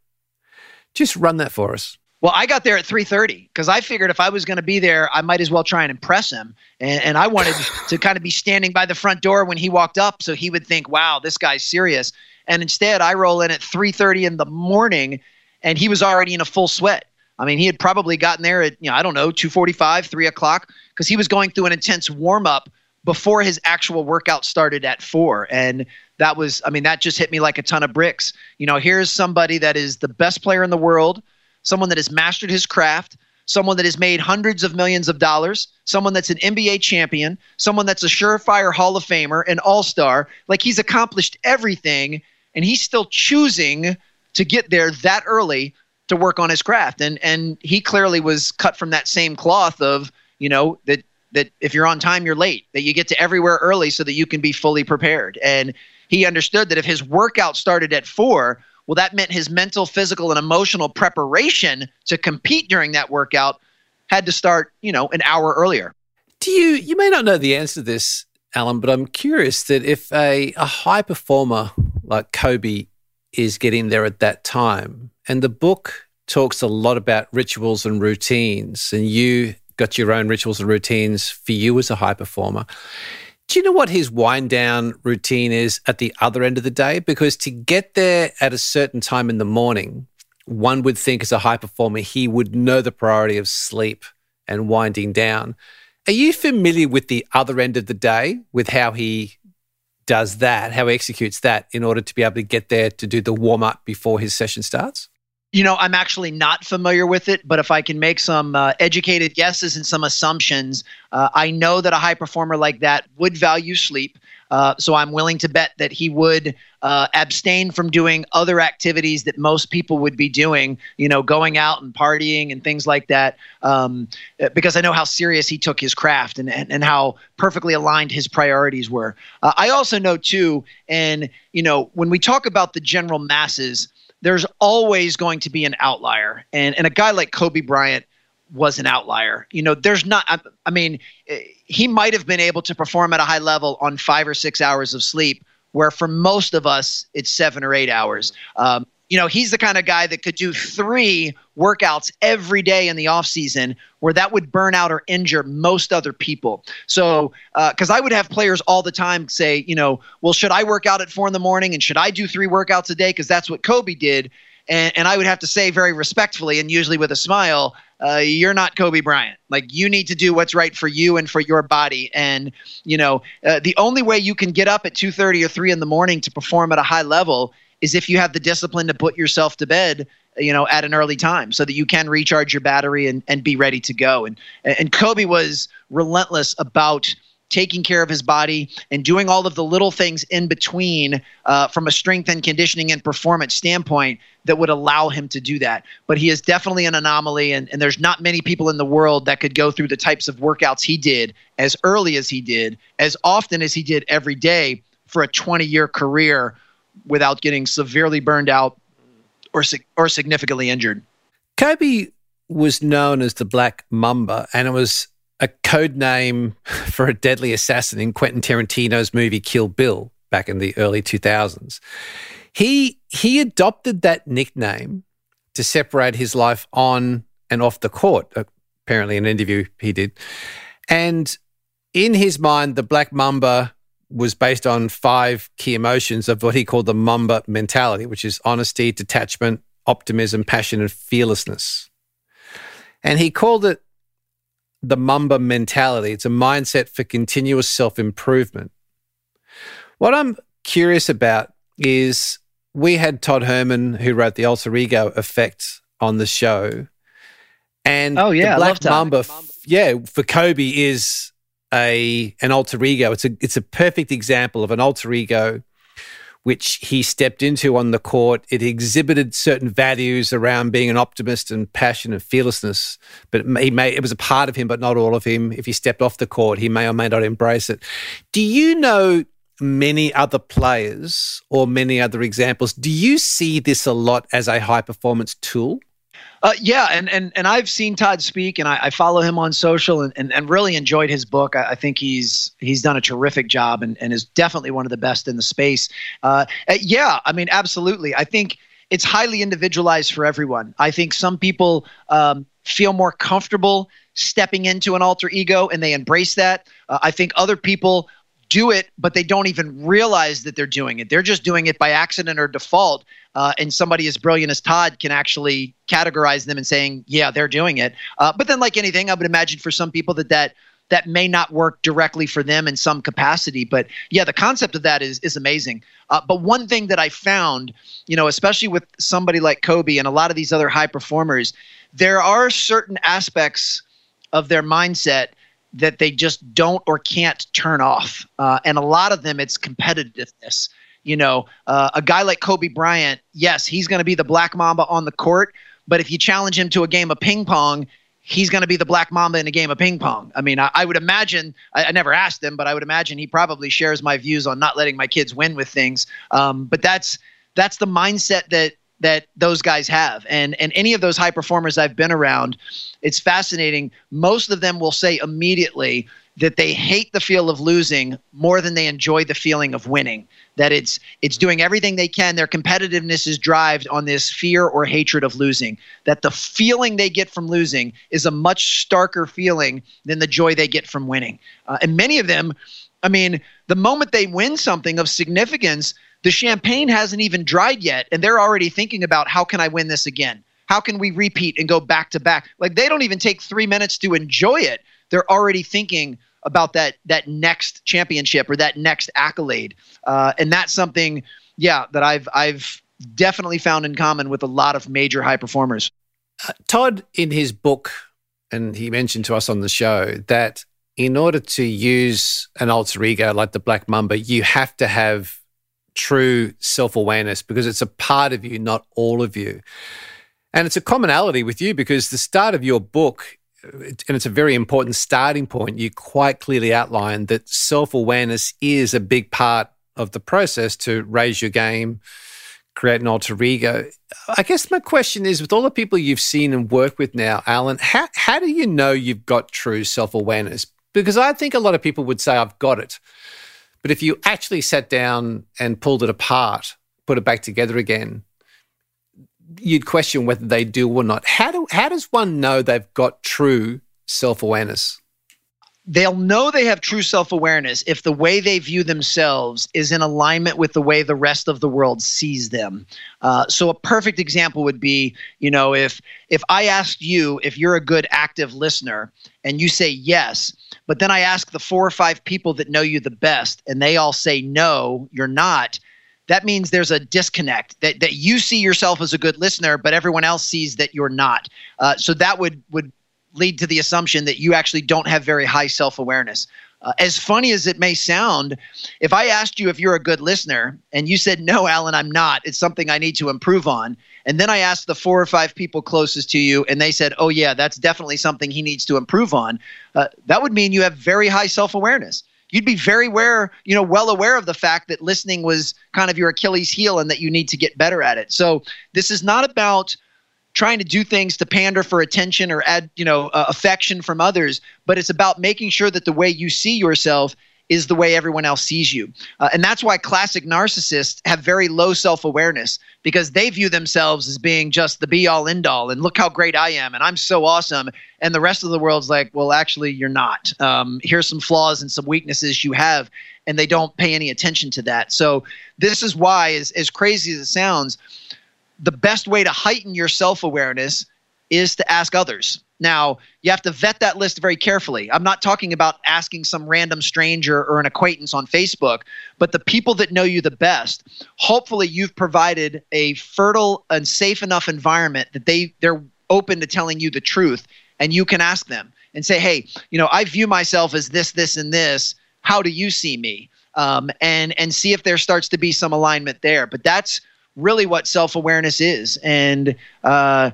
[SPEAKER 19] Just run that for us.
[SPEAKER 2] Well, I got there at 3:30 because I figured if I was going to be there, I might as well try and impress him, and, and I wanted to kind of be standing by the front door when he walked up, so he would think, "Wow, this guy's serious." And instead, I roll in at 3:30 in the morning, and he was already in a full sweat. I mean, he had probably gotten there at you know I don't know 2:45, 3 o'clock because he was going through an intense warm up before his actual workout started at four, and that was I mean that just hit me like a ton of bricks. You know, here's somebody that is the best player in the world someone that has mastered his craft, someone that has made hundreds of millions of dollars, someone that's an NBA champion, someone that's a surefire Hall of Famer, an all star. Like he's accomplished everything, and he's still choosing to get there that early to work on his craft. And and he clearly was cut from that same cloth of, you know, that that if you're on time, you're late, that you get to everywhere early so that you can be fully prepared. And he understood that if his workout started at four, well, that meant his mental, physical, and emotional preparation to compete during that workout had to start, you know, an hour earlier.
[SPEAKER 19] Do you, you may not know the answer to this, Alan, but I'm curious that if a, a high performer like Kobe is getting there at that time, and the book talks a lot about rituals and routines, and you got your own rituals and routines for you as a high performer. Do you know what his wind down routine is at the other end of the day? Because to get there at a certain time in the morning, one would think as a high performer, he would know the priority of sleep and winding down. Are you familiar with the other end of the day, with how he does that, how he executes that in order to be able to get there to do the warm up before his session starts?
[SPEAKER 2] You know, I'm actually not familiar with it, but if I can make some uh, educated guesses and some assumptions, uh, I know that a high performer like that would value sleep. Uh, so I'm willing to bet that he would uh, abstain from doing other activities that most people would be doing, you know, going out and partying and things like that, um, because I know how serious he took his craft and, and, and how perfectly aligned his priorities were. Uh, I also know, too, and, you know, when we talk about the general masses, there's always going to be an outlier. And, and a guy like Kobe Bryant was an outlier. You know, there's not, I, I mean, he might have been able to perform at a high level on five or six hours of sleep, where for most of us, it's seven or eight hours. Um, you know, he's the kind of guy that could do three workouts every day in the off season where that would burn out or injure most other people. So, because uh, I would have players all the time say, you know, well, should I work out at four in the morning and should I do three workouts a day? Because that's what Kobe did. And, and I would have to say very respectfully and usually with a smile, uh, you're not Kobe Bryant. Like you need to do what's right for you and for your body. And you know, uh, the only way you can get up at two thirty or three in the morning to perform at a high level is if you have the discipline to put yourself to bed you know at an early time so that you can recharge your battery and, and be ready to go and and kobe was relentless about taking care of his body and doing all of the little things in between uh, from a strength and conditioning and performance standpoint that would allow him to do that. But he is definitely an anomaly, and, and there's not many people in the world that could go through the types of workouts he did as early as he did, as often as he did every day for a 20 year career without getting severely burned out or or significantly injured.
[SPEAKER 19] Kobe was known as the Black Mamba, and it was a code name for a deadly assassin in Quentin Tarantino's movie Kill Bill back in the early 2000s. He he adopted that nickname to separate his life on and off the court. Apparently, in an interview he did, and in his mind, the Black Mamba was based on five key emotions of what he called the Mamba mentality, which is honesty, detachment, optimism, passion, and fearlessness. And he called it the Mamba mentality. It's a mindset for continuous self improvement. What I'm curious about is we had Todd Herman, who wrote The Alter Ego Effect, on the show. And
[SPEAKER 2] oh, yeah,
[SPEAKER 19] the Black Mamba yeah, for Kobe is a an alter ego. It's a it's a perfect example of an alter ego which he stepped into on the court. It exhibited certain values around being an optimist and passion and fearlessness, but he may it was a part of him, but not all of him. If he stepped off the court, he may or may not embrace it. Do you know many other players or many other examples? Do you see this a lot as a high performance tool?
[SPEAKER 2] Uh, yeah, and, and and I've seen Todd speak, and I, I follow him on social, and, and, and really enjoyed his book. I, I, think he's he's done a terrific job, and, and is definitely one of the best in the space. Uh, uh, yeah, I mean, absolutely. I think it's highly individualized for everyone. I think some people um, feel more comfortable stepping into an alter ego, and they embrace that. Uh, I think other people do it, but they don't even realize that they're doing it. They're just doing it by accident or default. Uh, and somebody as brilliant as Todd can actually categorize them and saying, "Yeah, they're doing it." Uh, but then, like anything, I would imagine for some people that that that may not work directly for them in some capacity. But yeah, the concept of that is is amazing. Uh, but one thing that I found, you know, especially with somebody like Kobe and a lot of these other high performers, there are certain aspects of their mindset that they just don't or can't turn off. Uh, and a lot of them, it's competitiveness. You know, uh, a guy like Kobe Bryant, yes, he's going to be the Black Mamba on the court, but if you challenge him to a game of ping pong, he's going to be the Black Mamba in a game of ping pong. I mean, I, I would imagine, I, I, never asked him, but I would imagine he probably shares my views on not letting my kids win with things. Um, but that's that's the mindset that that those guys have. And and any of those high performers I've been around, it's fascinating. Most of them will say immediately that they hate the feel of losing more than they enjoy the feeling of winning. That it's it's doing everything they can. Their competitiveness is driven on this fear or hatred of losing. That the feeling they get from losing is a much starker feeling than the joy they get from winning. Uh, and many of them, I mean, the moment they win something of significance, the champagne hasn't even dried yet, and they're already thinking about how can I win this again? How can we repeat and go back to back? Like they don't even take three minutes to enjoy it. They're already thinking about that that next championship or that next accolade, uh, and that's something, yeah, that I've I've definitely found in common with a lot of major high performers.
[SPEAKER 19] Uh, Todd, in his book, and he mentioned to us on the show that in order to use an alter ego like the Black Mamba, you have to have true self awareness because it's a part of you, not all of you. And it's a commonality with you because the start of your book, uh, and it's a very important starting point, you quite clearly outline that self awareness is a big part of the process to raise your game, create an alter ego. I guess my question is with all the people you've seen and worked with now, Alan, how, how do you know you've got true self awareness? Because I think a lot of people would say, I've got it. But if you actually sat down and pulled it apart, put it back together again, you'd question whether they do or not. How do how does one know they've got true self awareness?
[SPEAKER 2] They'll know they have true self awareness if the way they view themselves is in alignment with the way the rest of the world sees them. Uh, so a perfect example would be, you know, if if I asked you if you're a good active listener and you say yes, but then I ask the four or five people that know you the best, and they all say, no, you're not. That means there's a disconnect that, that you see yourself as a good listener, but everyone else sees that you're not. Uh, so that would, would lead to the assumption that you actually don't have very high self awareness. Uh, as funny as it may sound, if I asked you if you're a good listener and you said, no, Alan, I'm not, it's something I need to improve on. And then I asked the four or five people closest to you and they said, oh, yeah, that's definitely something he needs to improve on. Uh, that would mean you have very high self awareness. You'd be very aware, you know, well aware of the fact that listening was kind of your Achilles heel and that you need to get better at it. So this is not about trying to do things to pander for attention or add, you know, uh, affection from others, but it's about making sure that the way you see yourself is the way everyone else sees you. Uh, and that's why classic narcissists have very low self awareness because they view themselves as being just the be all end all. And look how great I am. And I'm so awesome. And the rest of the world's like, well, actually, you're not. Um, here's some flaws and some weaknesses you have. And they don't pay any attention to that. So, this is why, as, as crazy as it sounds, the best way to heighten your self awareness is to ask others. Now, you have to vet that list very carefully. I'm not talking about asking some random stranger or an acquaintance on Facebook, but the people that know you the best. Hopefully, you've provided a fertile and safe enough environment that they they're open to telling you the truth and you can ask them. and say, hey, you know, I view myself as this, this, and this. How do you see me? Um, and and see if there starts to be some alignment there. But that's really what self awareness is. And uh,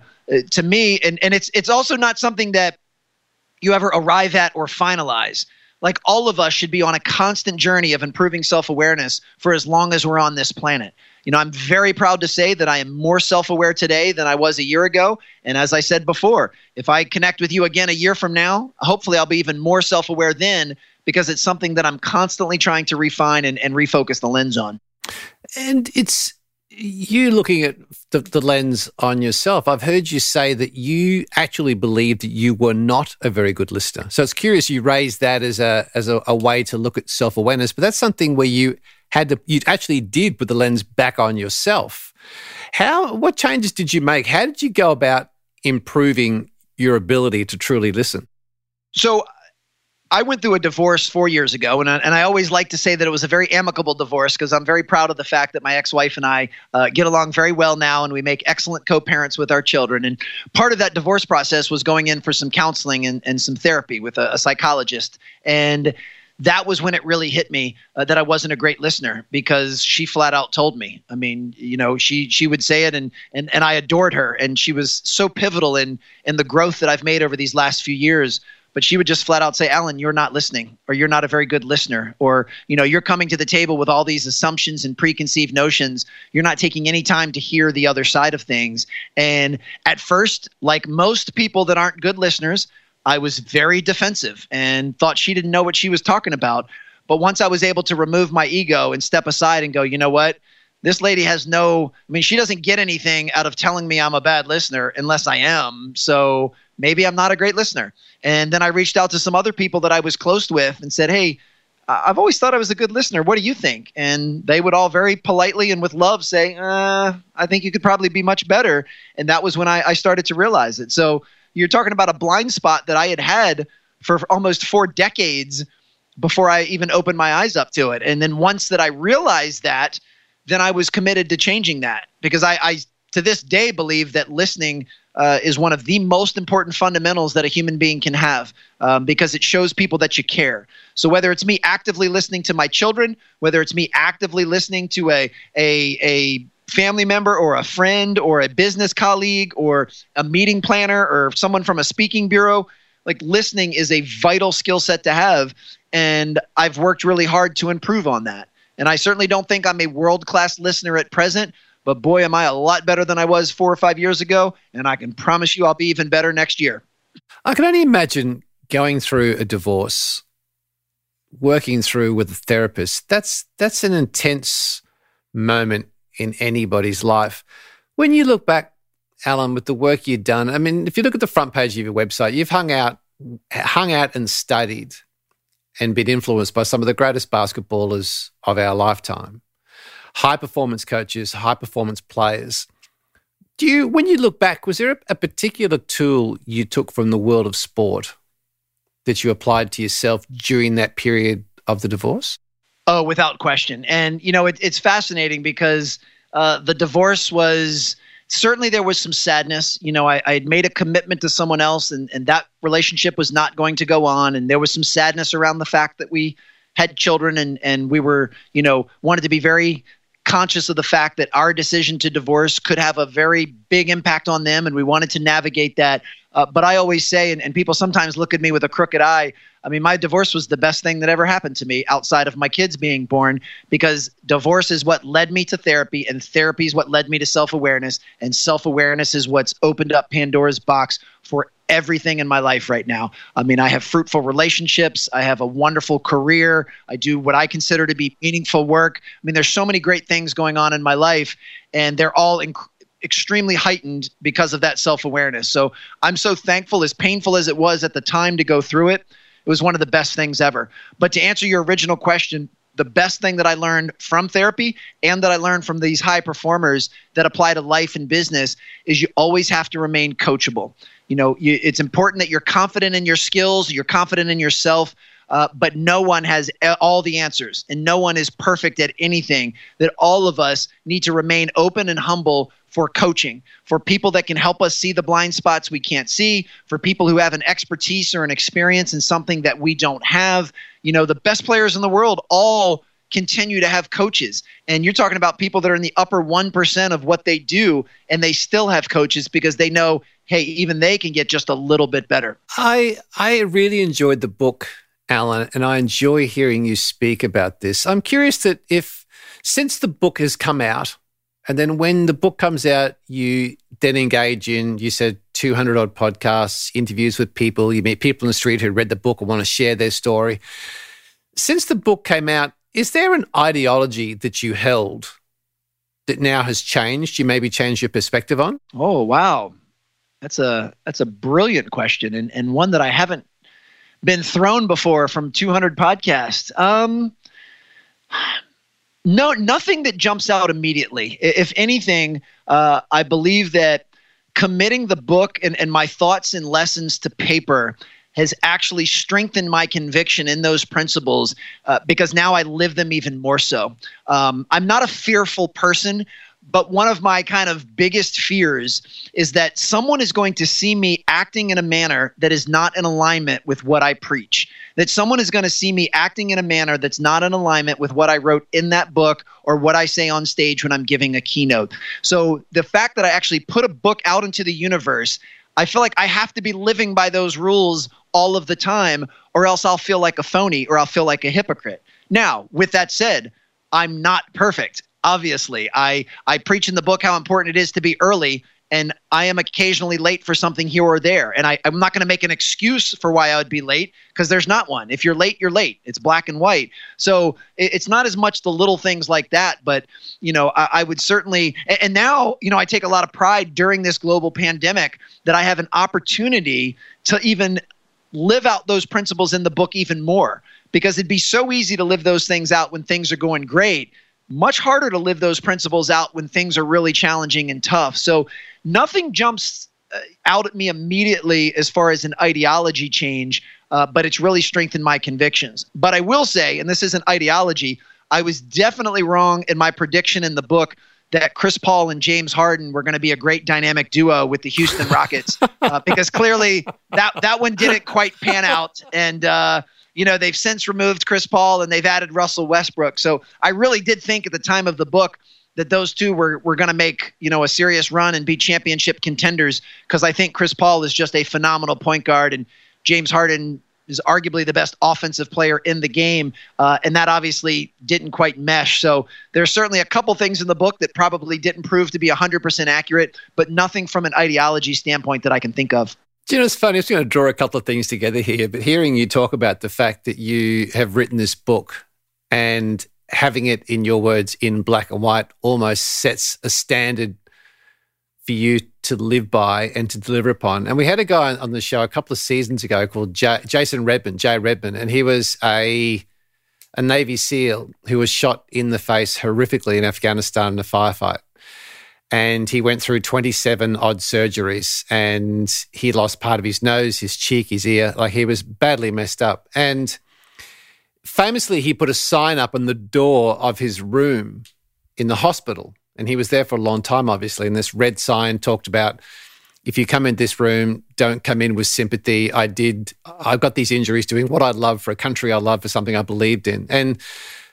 [SPEAKER 2] to me, and and it's it's also not something that you ever arrive at or finalize. Like all of us should be on a constant journey of improving self awareness for as long as we're on this planet. You know, I'm very proud to say that I am more self aware today than I was a year ago. And as I said before, if I connect with you again a year from now, hopefully I'll be even more self aware then because it's something that I'm constantly trying to refine and, and refocus the lens on.
[SPEAKER 19] And it's you looking at the, the, lens on yourself, I've heard you say that you actually believed that you were not a very good listener. So it's curious you raised that as a as a, a way to look at self awareness, but that's something where you had to you actually did put the lens back on yourself. How what changes did you make? How did you go about improving your ability to truly listen?
[SPEAKER 2] So I went through a divorce four years ago, and I, and I always like to say that it was a very amicable divorce because I'm very proud of the fact that my ex-wife and I uh, get along very well now, and we make excellent co-parents with our children. And part of that divorce process was going in for some counseling and, and some therapy with a, a psychologist. And that was when it really hit me uh, that I wasn't a great listener because she flat out told me. I mean, you know, she she would say it, and and and I adored her, and she was so pivotal in in the growth that I've made over these last few years but she would just flat out say alan you're not listening or you're not a very good listener or you know you're coming to the table with all these assumptions and preconceived notions. You're not taking any time to hear the other side of things. And at first like most people that aren't good listeners i was very defensive and thought she didn't know what she was talking about. But once i was able to remove my ego and step aside and go you know what? This lady has no i mean she doesn't get anything out of telling me i'm a bad listener unless i am. So maybe i'm not a great listener and then I reached out to some other people that I was close with and said, hey, I've always thought I was a good listener. What do you think? And they would all very politely and with love say, uh, I think you could probably be much better. And that was when I, I started to realize it. So you're talking about a blind spot that I had had for almost four decades before I even opened my eyes up to it. And then once that I realized that, then I was committed to changing that because I, I to this day believe that listening uh, is one of the most important fundamentals that a human being can have um, because it shows people that you care. So whether it's me actively listening to my children, whether it's me actively listening to a a a family member or a friend or a business colleague or a meeting planner or someone from a speaking bureau, like listening is a vital skill set to have and I've worked really hard to improve on that. And I certainly don't think I'm a world class listener at present, but boy, am I a lot better than I was four or five years ago. And I can promise you I'll be even better next year.
[SPEAKER 19] I can only imagine going through a divorce, working through with a therapist. That's that's an intense moment in anybody's life. When you look back, Alan, with the work you've done, I mean, if you look at the front page of your website, you've hung out, hung out and studied and been influenced by some of the greatest basketballers of our lifetime high performance coaches, high performance players. Do you, when you look back, was there a, a particular tool you took from the world of sport that you applied to yourself during that period of the divorce?
[SPEAKER 2] Oh, without question. And, you know, it, it's fascinating because uh, the divorce was certainly there was some sadness. You know, I, I, had made a commitment to someone else and, and that relationship was not going to go on. And there was some sadness around the fact that we had children and, and we were, you know, wanted to be very conscious of the fact that our decision to divorce could have a very big impact on them, and we wanted to navigate that. Uh, but I always say, and, and people sometimes look at me with a crooked eye. I mean, my divorce was the best thing that ever happened to me outside of my kids being born because divorce is what led me to therapy, and therapy is what led me to self awareness, and self awareness is what's opened up Pandora's box for everything in my life right now. I mean, I have fruitful relationships. I have a wonderful career. I do what I consider to be meaningful work. I mean, there's so many great things going on in my life, and they're all inc- extremely heightened because of that self awareness. So I'm so thankful, as painful as it was at the time to go through it. It was one of the best things ever. But to answer your original question, the best thing that I learned from therapy and that I learned from these high performers that apply to life and business is you always have to remain coachable. You know, you, it's important that you're confident in your skills, you're confident in yourself, uh, but no one has all the answers and no one is perfect at anything. That all of us need to remain open and humble for coaching, for people that can help us see the blind spots we can't see, for people who have an expertise or an experience in something that we don't have. You know, the best players in the world all continue to have coaches. And you're talking about people that are in the upper 1% of what they do, and they still have coaches because they know, hey, even they can get just a little bit better.
[SPEAKER 19] I, I really enjoyed the book, Alan, and I enjoy hearing you speak about this. I'm curious that if, since the book has come out, and then when the book comes out, you then engage in, you said 200 odd podcasts, interviews with people, you meet people in the street who read the book and want to share their story. Since the book came out, is there an ideology that you held that now has changed? You maybe changed your perspective on?
[SPEAKER 2] Oh, wow. That's a that's a brilliant question and, and one that I haven't been thrown before from 200 podcasts. Um, no, nothing that jumps out immediately. If anything, uh, I believe that committing the book and, and my thoughts and lessons to paper has actually strengthened my conviction in those principles uh, because now I live them even more so. Um, I'm not a fearful person, but one of my kind of biggest fears is that someone is going to see me acting in a manner that is not in alignment with what I preach. That someone is going to see me acting in a manner that's not in alignment with what I wrote in that book or what I say on stage when I'm giving a keynote. So the fact that I actually put a book out into the universe I feel like I have to be living by those rules all of the time, or else I'll feel like a phony or I'll feel like a hypocrite. Now, with that said, I'm not perfect. Obviously, I, I preach in the book how important it is to be early, and I am occasionally late for something here or there. And I, am not going to make an excuse for why I would be late because there's not one. If you're late, you're late. It's black and white. So it, it's not as much the little things like that, but you know, I, I would certainly. And, and now, you know, I take a lot of pride during this global pandemic that I have an opportunity to even live out those principles in the book even more because it'd be so easy to live those things out when things are going great much harder to live those principles out when things are really challenging and tough. So nothing jumps uh, out at me immediately as far as an ideology change uh, but it's really strengthened my convictions. But i will say and this isn't ideology i was definitely wrong in my prediction in the book that Chris Paul and James Harden were going to be a great dynamic duo with the Houston Rockets uh, because clearly that that one didn't quite pan out. And uh, you know they've since removed Chris Paul and they've added Russell Westbrook. So I really did think at the time of the book that those two were were going to make you know a serious run and be championship contenders because I think Chris Paul is just a phenomenal point guard and James Harden is arguably the best offensive player in the game, uh, and that obviously didn't quite mesh. So there's certainly a couple things in the book that probably didn't prove to be 100% accurate, but nothing from an ideology standpoint that I can think of.
[SPEAKER 19] Do you know, it's funny. I'm just going to draw a couple of things together here, but hearing you talk about the fact that you have written this book and having it, in your words, in black and white almost sets a standard for you to live by and to deliver upon. And we had a guy on the show a couple of seasons ago called J- Jason Redman, Jay Redman, and he was a a Navy SEAL who was shot in the face horrifically in Afghanistan in a firefight. And he went through 27 odd surgeries and he lost part of his nose, his cheek, his ear. Like he was badly messed up. And famously, he put a sign up on the door of his room in the hospital and he was there for a long time, obviously. And this red sign talked about if you come in this room, don't come in with sympathy. I did, I've got these injuries doing what I love for a country I love, for something I believed in. And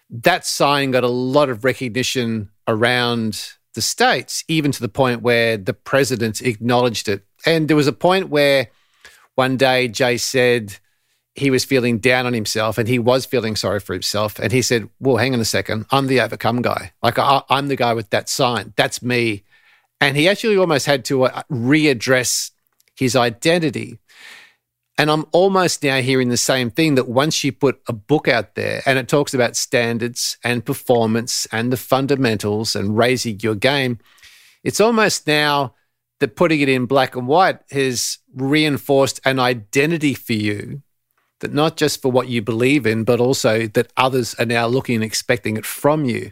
[SPEAKER 19] that sign got a lot of recognition around the States, even to the point where the president acknowledged it. And there was a point where one day Jay said, he was feeling down on himself and he was feeling sorry for himself. And he said, Well, hang on a second. I'm the overcome guy. Like, I, am the guy with that sign. That's me. And he actually almost had to uh, readdress his identity. And I'm almost now hearing the same thing that once you put a book out there and it talks about standards and performance and the fundamentals and raising your game, it's almost now that putting it in black and white has reinforced an identity for you that not just for what you believe in, but also that others are now looking and expecting it from you.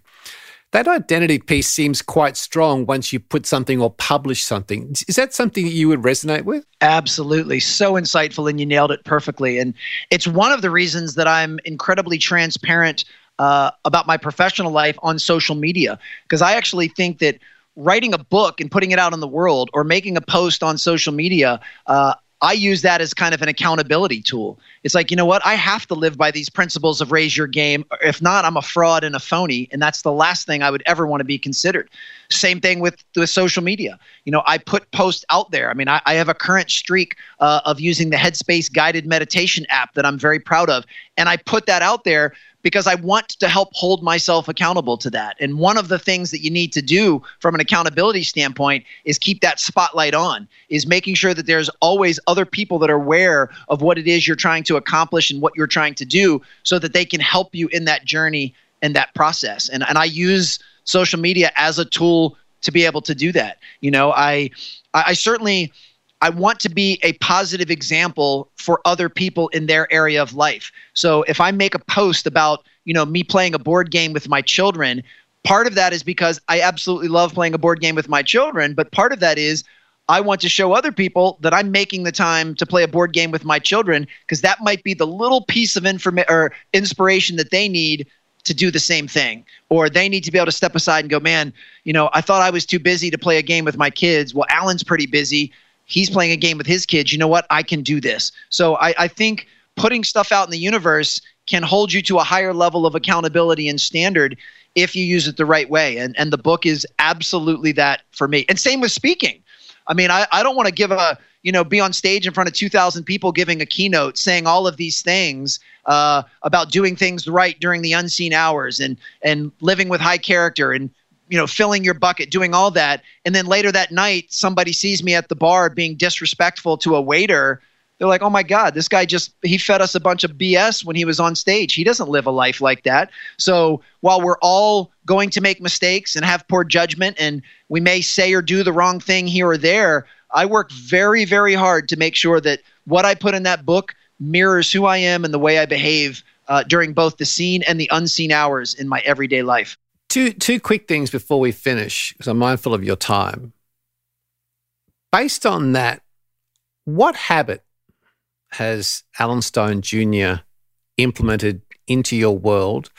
[SPEAKER 19] That identity piece seems quite strong once you put something or publish something. Is that something that you would resonate with?
[SPEAKER 2] Absolutely. So insightful, and you nailed it perfectly. And it's one of the reasons that I'm incredibly transparent uh, about my professional life on social media, because I actually think that writing a book and putting it out in the world or making a post on social media, uh, I use that as kind of an accountability tool. It's like, you know what? I have to live by these principles of raise your game. If not, I'm a fraud and a phony. And that's the last thing I would ever want to be considered. Same thing with, with social media. You know, I put posts out there. I mean, I, I have a current streak uh, of using the Headspace guided meditation app that I'm very proud of. And I put that out there because I want to help hold myself accountable to that. And one of the things that you need to do from an accountability standpoint is keep that spotlight on, is making sure that there's always other people that are aware of what it is you're trying to accomplish and what you're trying to do so that they can help you in that journey and that process. And and I use social media as a tool to be able to do that. You know, I I certainly I want to be a positive example for other people in their area of life. So if I make a post about, you know, me playing a board game with my children, part of that is because I absolutely love playing a board game with my children, but part of that is I want to show other people that I'm making the time to play a board game with my children because that might be the little piece of information or inspiration that they need to do the same thing or they need to be able to step aside and go man you know i thought i was too busy to play a game with my kids well alan's pretty busy he's playing a game with his kids. You know what? I can do this. So I, I think putting stuff out in the universe can hold you to a higher level of accountability and standard if you use it the right way. And and the book is absolutely that for me. And same with speaking. I mean, I, I don't want to give a you know be on stage in front of 2,000 people giving a keynote saying all of these things uh, about doing things right during the unseen hours and and living with high character and you know, filling your bucket, doing all that. And then later that night, somebody sees me at the bar being disrespectful to a waiter. They're like, oh my God, this guy just, he fed us a bunch of BS when he was on stage. He doesn't live a life like that. So while we're all going to make mistakes and have poor judgment and we may say or do the wrong thing here or there, I work very, very hard to make sure that what I put in that book mirrors who I am and the way I behave uh, during both the seen and the unseen hours in my everyday life.
[SPEAKER 19] Two two quick things before we finish, because I'm mindful of your time. Based on that, what habit has Alan Stein Jr. implemented into your world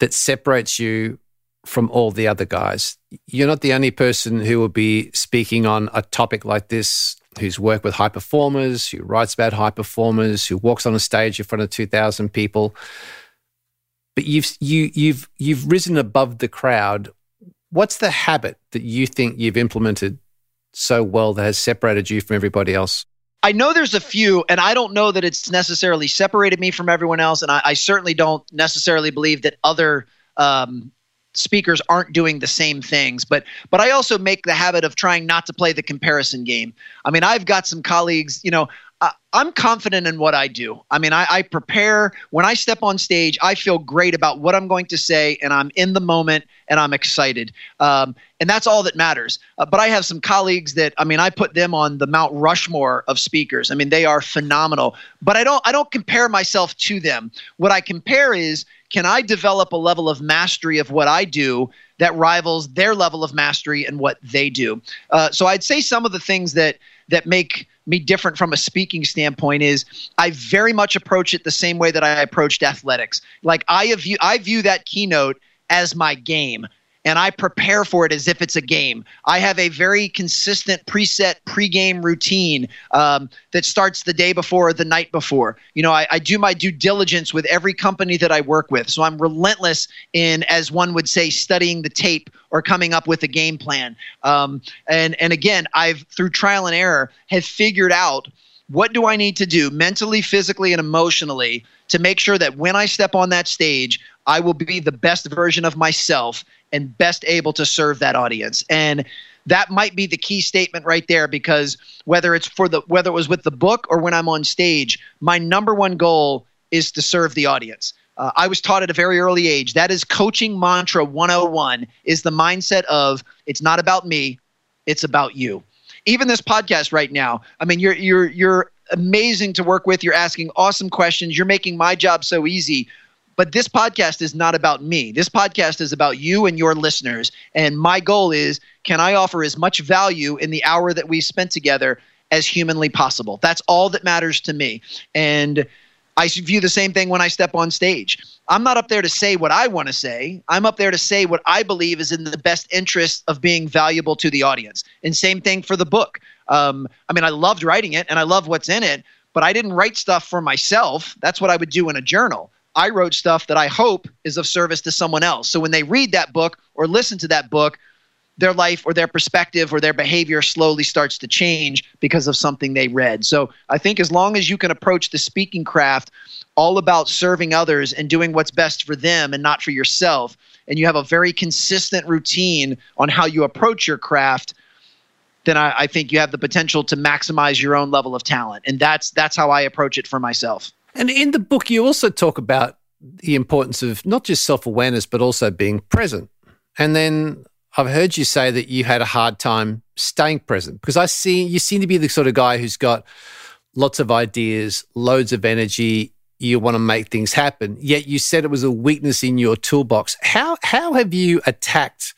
[SPEAKER 19] that separates you from all the other guys? You're not the only person who will be speaking on a topic like this who's worked with high performers, who writes about high performers, who walks on a stage in front of 2,000 people but you've you you've you've risen above the crowd. What's the habit that you think you've implemented so well that has separated you from everybody else?
[SPEAKER 2] I know there's a few, and I don't know that it's necessarily separated me from everyone else, and I, I certainly don't necessarily believe that other um, speakers aren't doing the same things. But but I also make the habit of trying not to play the comparison game. I mean, I've got some colleagues, you know, I'm confident in what I do. I mean, I, I, prepare when I step on stage. I feel great about what I'm going to say, and I'm in the moment, and I'm excited. Um, and that's all that matters. Uh, but I have some colleagues that I mean, I put them on the Mount Rushmore of speakers. I mean, they are phenomenal. But I don't. I don't compare myself to them. What I compare is, can I develop a level of mastery of what I do that rivals their level of mastery and what they do? Uh, so I'd say some of the things that that make me different from a speaking standpoint is I very much approach it the same way that I approached athletics. Like I view I view that keynote as my game and I prepare for it as if it's a game. I have a very consistent preset pregame routine um, that starts the day before or the night before. You know, I, I, do my due diligence with every company that I work with. So I'm relentless in, as one would say, studying the tape or coming up with a game plan. Um, and and again, I've through trial and error have figured out what do I need to do mentally, physically, and emotionally to make sure that when I step on that stage, I will be the best version of myself and best able to serve that audience. And that might be the key statement right there because whether it's for the whether it was with the book or when I'm on stage, my number one goal is to serve the audience. Uh, I was taught at a very early age that is coaching mantra 101 is the mindset of it's not about me, it's about you. Even this podcast right now, I mean you're you're you're amazing to work with, you're asking awesome questions, you're making my job so easy, but this podcast is not about me. This podcast is about you and your listeners. And my goal is can I offer as much value in the hour that we spent together as humanly possible? That's all that matters to me. And I view the same thing when I step on stage. I'm not up there to say what I want to say. I'm up there to say what I believe is in the best interest of being valuable to the audience. And same thing for the book. Um, I mean, I loved writing it and I love what's in it, but I didn't write stuff for myself. That's what I would do in a journal. I wrote stuff that I hope is of service to someone else. So when they read that book or listen to that book, their life or their perspective or their behavior slowly starts to change because of something they read. So I think as long as you can approach the speaking craft all about serving others and doing what's best for them and not for yourself, and you have a very consistent routine on how you approach your craft, then I, I think you have the potential to maximize your own level of talent. And that's that's how I approach it for myself.
[SPEAKER 19] And in the book, you also talk about the importance of not just self awareness, but also being present. And then I've heard you say that you had a hard time staying present because I see you seem to be the sort of guy who's got lots of ideas, loads of energy. You want to make things happen. Yet you said it was a weakness in your toolbox. How how have you attacked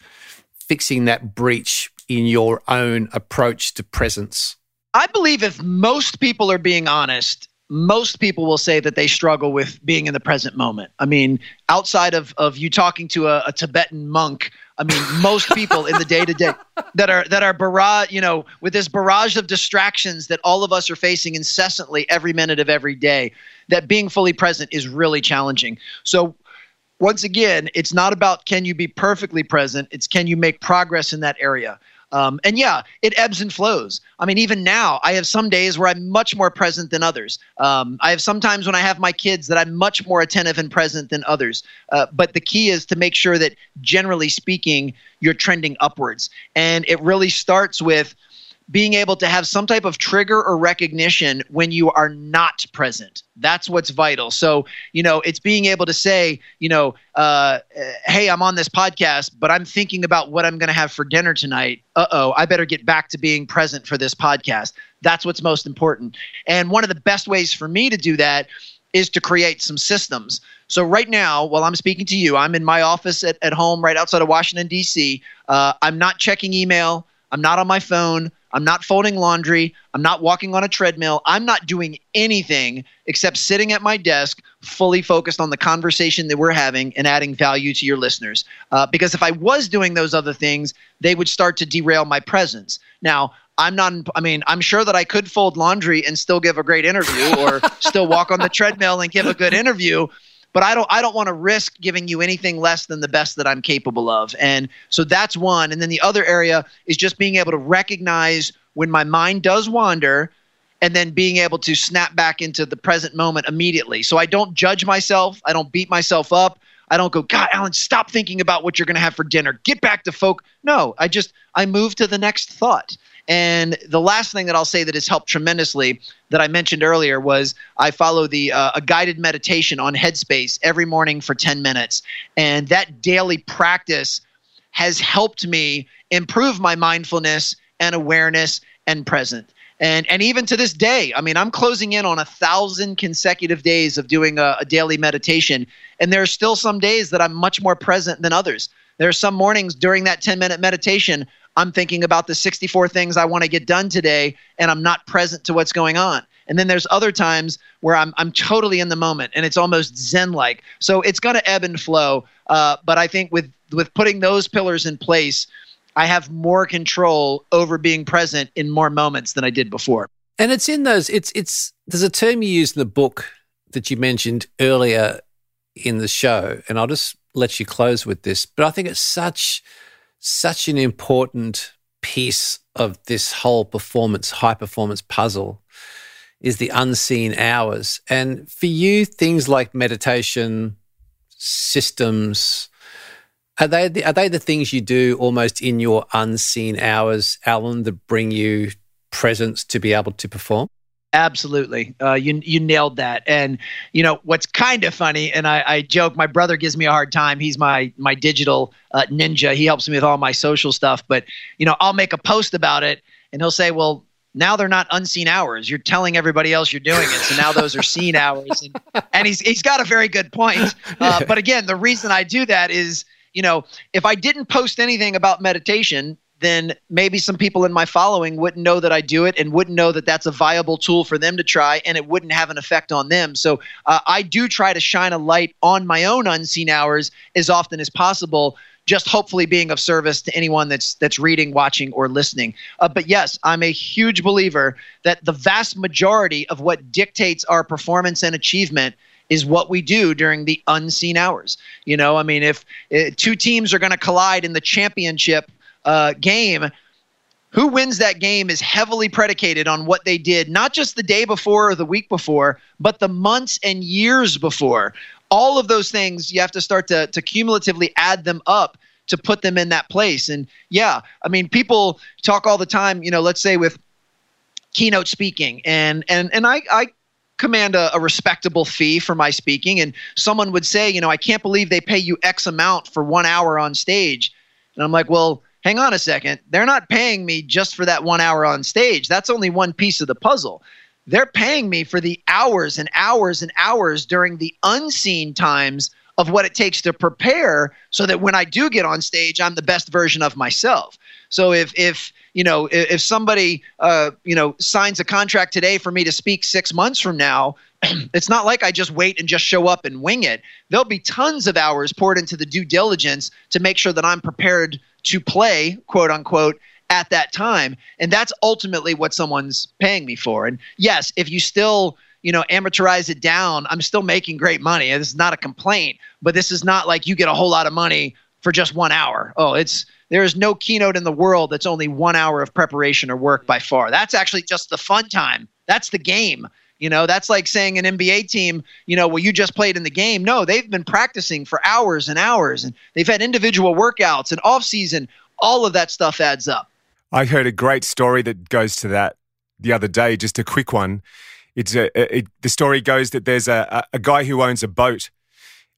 [SPEAKER 19] fixing that breach in your own approach to presence?
[SPEAKER 2] I believe if most people are being honest, most people will say that they struggle with being in the present moment. I mean, outside of, of you talking to a, a Tibetan monk, I mean, most people in the day to day that are that are barrage, you know, with this barrage of distractions that all of us are facing incessantly every minute of every day, that being fully present is really challenging. So once again, it's not about can you be perfectly present, it's can you make progress in that area. Um, and yeah, it ebbs and flows. I mean, even now, I have some days where I'm much more present than others. Um, I have sometimes when I have my kids that I'm much more attentive and present than others. Uh, but the key is to make sure that, generally speaking, you're trending upwards. And it really starts with being able to have some type of trigger or recognition when you are not present. That's what's vital. So, you know, it's being able to say, you know, uh, hey, I'm on this podcast, but I'm thinking about what I'm going to have for dinner tonight. Uh oh, I better get back to being present for this podcast. That's what's most important. And one of the best ways for me to do that is to create some systems. So right now, while I'm speaking to you, I'm in my office at, at home right outside of Washington, D.C. Uh, I'm not checking email. I'm not on my phone. I'm not folding laundry. I'm not walking on a treadmill. I'm not doing anything except sitting at my desk, fully focused on the conversation that we're having and adding value to your listeners. Uh, because if I was doing those other things, they would start to derail my presence. Now, I'm not, I mean, I'm sure that I could fold laundry and still give a great interview or still walk on the treadmill and give a good interview but I don't I don't want to risk giving you anything less than the best that I'm capable of. And so that's one. And then the other area is just being able to recognize when my mind does wander and then being able to snap back into the present moment immediately. So I don't judge myself, I don't beat myself up. I don't go, God, Alan, stop thinking about what you're going to have for dinner. Get back to folk. No, I just I move to the next thought. And the last thing that I'll say that has helped tremendously that I mentioned earlier was I follow the uh, a guided meditation on Headspace every morning for 10 minutes, and that daily practice has helped me improve my mindfulness and awareness and present. And, and even to this day, I mean, I'm closing in on a thousand consecutive days of doing a, a daily meditation. And there are still some days that I'm much more present than others. There are some mornings during that 10 minute meditation I'm thinking about the 64 things I want to get done today and I'm not present to what's going on. And then there's other times where I'm, I'm totally in the moment and it's almost zen like. So it's going to ebb and flow. Uh, but I think with, with putting those pillars in place, I have more control over being present in more moments than I did before.
[SPEAKER 19] And it's in those, it's, it's, there's a term you use in the book that you mentioned earlier in the show, and I'll just let you close with this, but I think it's such, such an important piece of this whole performance, high performance puzzle is the unseen hours. And for you, things like meditation, systems, are they the, are they the things you do almost in your unseen hours, Alan, that bring you presence to be able to perform?
[SPEAKER 2] Absolutely, uh, you you nailed that. And you know what's kind of funny, and I, I, joke. My brother gives me a hard time. He's my my digital uh, ninja. He helps me with all my social stuff. But you know, I'll make a post about it, and he'll say, "Well, now they're not unseen hours. You're telling everybody else you're doing it, so now those are seen hours." And, and he's he's got a very good point. Uh, but again, the reason I do that is, you know, if I didn't post anything about meditation, then maybe some people in my following wouldn't know that I do it and wouldn't know that that's a viable tool for them to try and it wouldn't have an effect on them. So uh, I do try to shine a light on my own unseen hours as often as possible just hopefully being of service to anyone that's that's reading, watching, or listening. Uh, but yes, I'm a huge believer that the vast majority of what dictates our performance and achievement is what we do during the unseen hours. You know, I mean, if uh, two teams are going to collide in the championship uh, game, who wins that game is heavily predicated on what they did, not just the day before or the week before, but the months and years before. All of those things, you have to start to, to cumulatively add them up to put them in that place. And yeah, I mean, people talk all the time, you know, let's say with keynote speaking, and and and I, I command a, a, respectable fee for my speaking. And someone would say, you know, I can't believe they pay you X amount for one hour on stage. And I'm like, well, hang on a second. They're not paying me just for that one hour on stage. That's only one piece of the puzzle. They're paying me for the hours and hours and hours during the unseen times of what it takes to prepare so that when I do get on stage, I'm the best version of myself. So if if you know if, somebody uh, you know signs a contract today for me to speak six months from now, it's not like I just wait and just show up and wing it. There'll be tons of hours poured into the due diligence to make sure that I'm prepared to play, quote unquote, at that time. And that's ultimately what someone's paying me for. And yes, if you still you know, amortize it down, I'm still making great money. This is not a complaint, but this is not like you get a whole lot of money for just one hour. Oh, it's there is no keynote in the world that's only one hour of preparation or work by far. That's actually just the fun time. That's the game. You know, that's like saying an NBA team, you know, well, you just played in the game. No, they've been practicing for hours and hours, and they've had individual workouts and off season. All of that stuff adds up.
[SPEAKER 20] I heard a great story that goes to that the other day, just a quick one. It's a, it, the story goes that there's a, a guy who owns a boat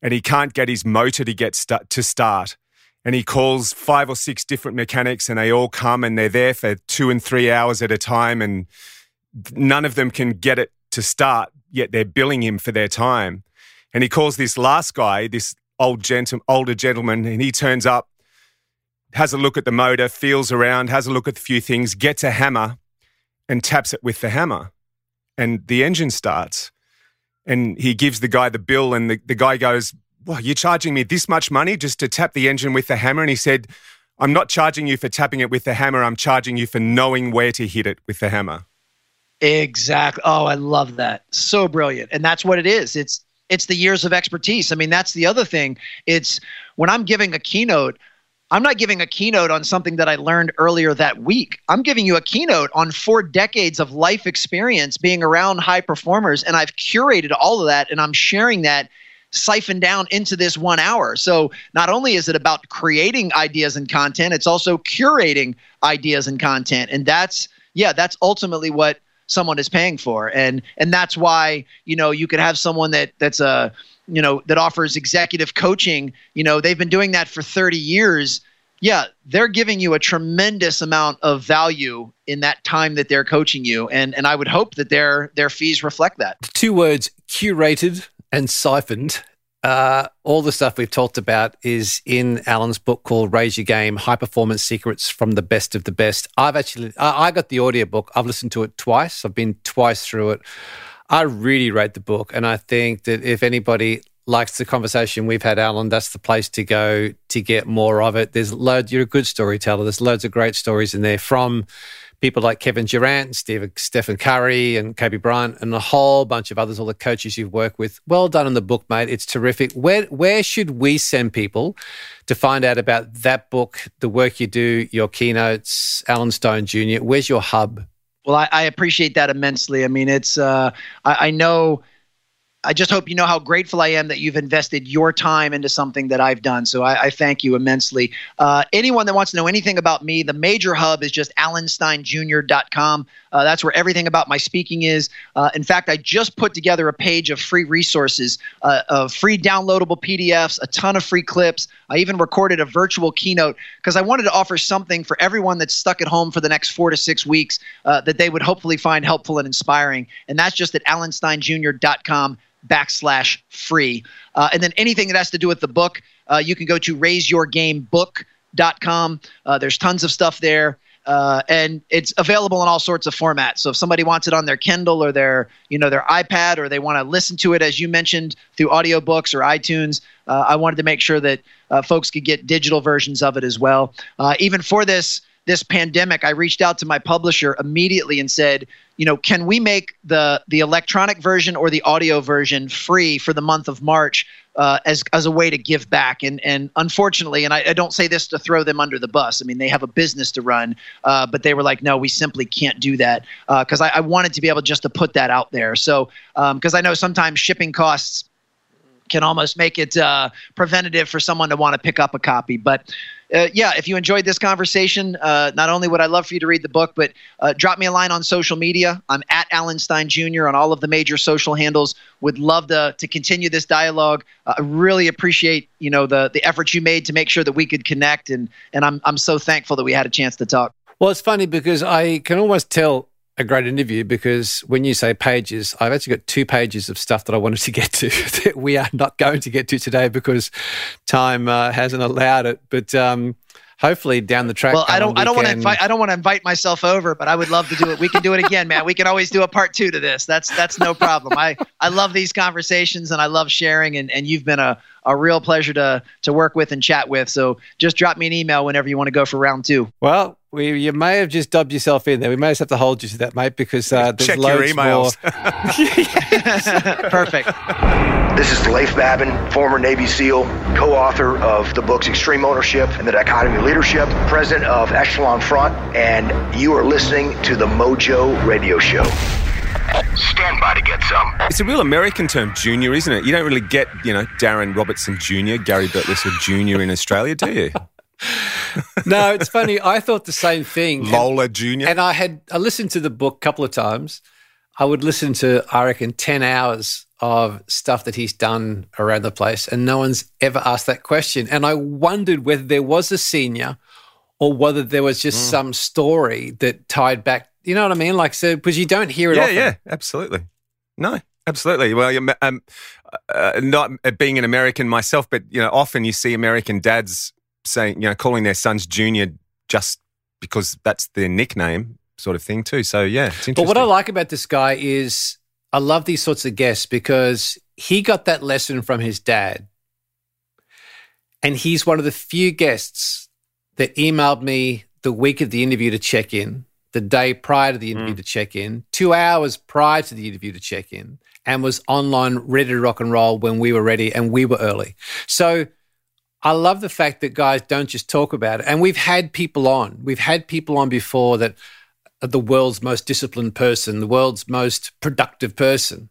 [SPEAKER 20] and he can't get his motor to get st- to start. And he calls five or six different mechanics and they all come and they're there for two and three hours at a time and none of them can get it to start, yet they're billing him for their time. And he calls this last guy, this old gentle, older gentleman, and he turns up, has a look at the motor, feels around, has a look at a few things, gets a hammer and taps it with the hammer and the engine starts. And he gives the guy the bill, and the, the guy goes, Well, you're charging me this much money just to tap the engine with the hammer? And he said, I'm not charging you for tapping it with the hammer. I'm charging you for knowing where to hit it with the hammer.
[SPEAKER 2] Exactly. Oh, I love that. So brilliant. And that's what it is. It's it's the years of expertise. I mean, that's the other thing. It's when I'm giving a keynote, I'm not giving a keynote on something that I learned earlier that week. I'm giving you a keynote on four decades of life experience being around high performers. And I've curated all of that and I'm sharing that siphoned down into this one hour. So not only is it about creating ideas and content, it's also curating ideas and content. And that's, yeah, that's ultimately what someone is paying for. And and that's why, you know, you could have someone that that's a you know that offers executive coaching. You know they've been doing that for 30 years. Yeah they're giving you a tremendous amount of value in that time that they're coaching you. And and i would hope that their their fees reflect that.
[SPEAKER 19] Two words curated and siphoned uh, all the stuff we've talked about is in Alan's book called Raise Your Game High Performance Secrets from the Best of the Best. I've actually, I, I got the audiobook. I've listened to it twice. I've been twice through it. I really rate the book, and I think that if anybody likes the conversation we've had, Alan, that's the place to go to get more of it. There's loads. You're a good storyteller. There's loads of great stories in there from people like Kevin Durant, Steve, Stephen Curry, and Kobe Bryant, and a whole bunch of others. All the coaches you've worked with. Well done in the book, mate. It's terrific. Where where should we send people to find out about that book, the work you do, your keynotes, Alan Stein Jr. Where's your hub?
[SPEAKER 2] Well, I, I, appreciate that immensely. I mean, it's uh, I, I, know. I just hope you know how grateful I am that you've invested your time into something that I've done. So I, I thank you immensely. Uh, anyone that wants to know anything about me, the major hub is just alansteinjr.com. Uh, that's where everything about my speaking is. Uh, in fact, I just put together a page of free resources, uh, of free downloadable PDFs, a ton of free clips. I even recorded a virtual keynote because I wanted to offer something for everyone that's stuck at home for the next four to six weeks uh, that they would hopefully find helpful and inspiring. And that's just at alansteinjr.com backslash free. Uh, and then anything that has to do with the book, uh, you can go to raiseyourgamebook.com. Uh, there's tons of stuff there. Uh, and it's available in all sorts of formats. So if somebody wants it on their Kindle or their, you know, their iPad, or they want to listen to it, as you mentioned, through audiobooks or iTunes, uh, I wanted to make sure that uh, folks could get digital versions of it as well. Uh, even for this this pandemic, I reached out to my publisher immediately and said, you know, can we make the the electronic version or the audio version free for the month of March uh, as as a way to give back? And and unfortunately, and I, I, don't say this to throw them under the bus. I mean, they have a business to run, uh, but they were like, no, we simply can't do that because uh, I, I, wanted to be able just to put that out there. So because um, I know sometimes shipping costs can almost make it uh, preventative for someone to want to pick up a copy. But uh, yeah, if you enjoyed this conversation, uh, not only would I love for you to read the book, but uh, drop me a line on social media. I'm at Alan Stein Jr. on all of the major social handles. Would love to to continue this dialogue. I really appreciate you know the the efforts you made to make sure that we could connect, and and I'm I'm so thankful that we had a chance to talk.
[SPEAKER 19] Well, it's funny because I can almost tell a great interview because when you say pages, I've actually got two pages of stuff that I wanted to get to that we are not going to get to today because time uh, hasn't allowed it. But um, hopefully down the track.
[SPEAKER 2] Well, I don't, I don't want to invite, I don't want to invite myself over, but I would love to do it. We can do it again, man. We can always do a part two to this. That's that's no problem. I I love these conversations and I love sharing, and and you've been a a real pleasure to to work with and chat with. So just drop me an email whenever you want to go for round two.
[SPEAKER 19] Well, we, you may have just dubbed yourself in there. We may just have to hold you to that, mate, because uh, there's
[SPEAKER 20] Check
[SPEAKER 19] loads
[SPEAKER 20] your emails.
[SPEAKER 2] Perfect.
[SPEAKER 12] This is Leif Babin, former Navy SEAL, co-author of the books Extreme Ownership and The Dichotomy of Leadership, president of Echelon Front, and you are listening to the Mojo Radio Show.
[SPEAKER 9] Stand by to get some.
[SPEAKER 20] It's a real American term, junior, isn't it? You don't really get, you know, Darren Robertson Jr., Gary Burt Jr. in Australia, do you?
[SPEAKER 19] no, it's funny. I thought the same thing.
[SPEAKER 20] Lola Jr.
[SPEAKER 19] And I had I listened to the book a couple of times. I would listen to, I reckon, 10 hours of stuff that he's done around the place, and no one's ever asked that question. And I wondered whether there was a senior or whether there was just mm. some story that tied back. You know what I mean? Like, so, because you don't hear it
[SPEAKER 20] yeah,
[SPEAKER 19] often.
[SPEAKER 20] Yeah, absolutely. No, absolutely. Well, um, uh, not being an American myself, but, you know, often you see American dads saying, you know, calling their sons junior just because that's their nickname sort of thing too. So yeah, it's interesting.
[SPEAKER 19] But what I like about this guy is I love these sorts of guests because he got that lesson from his dad. And he's one of the few guests that emailed me the week of the interview to check in, the day prior to the interview mm. to check in, two hours prior to the interview to check in, and was online ready to rock and roll when we were ready and we were early. So I love the fact that guys don't just talk about it. And we've had people on. We've had people on before that are the world's most disciplined person, the world's most productive person.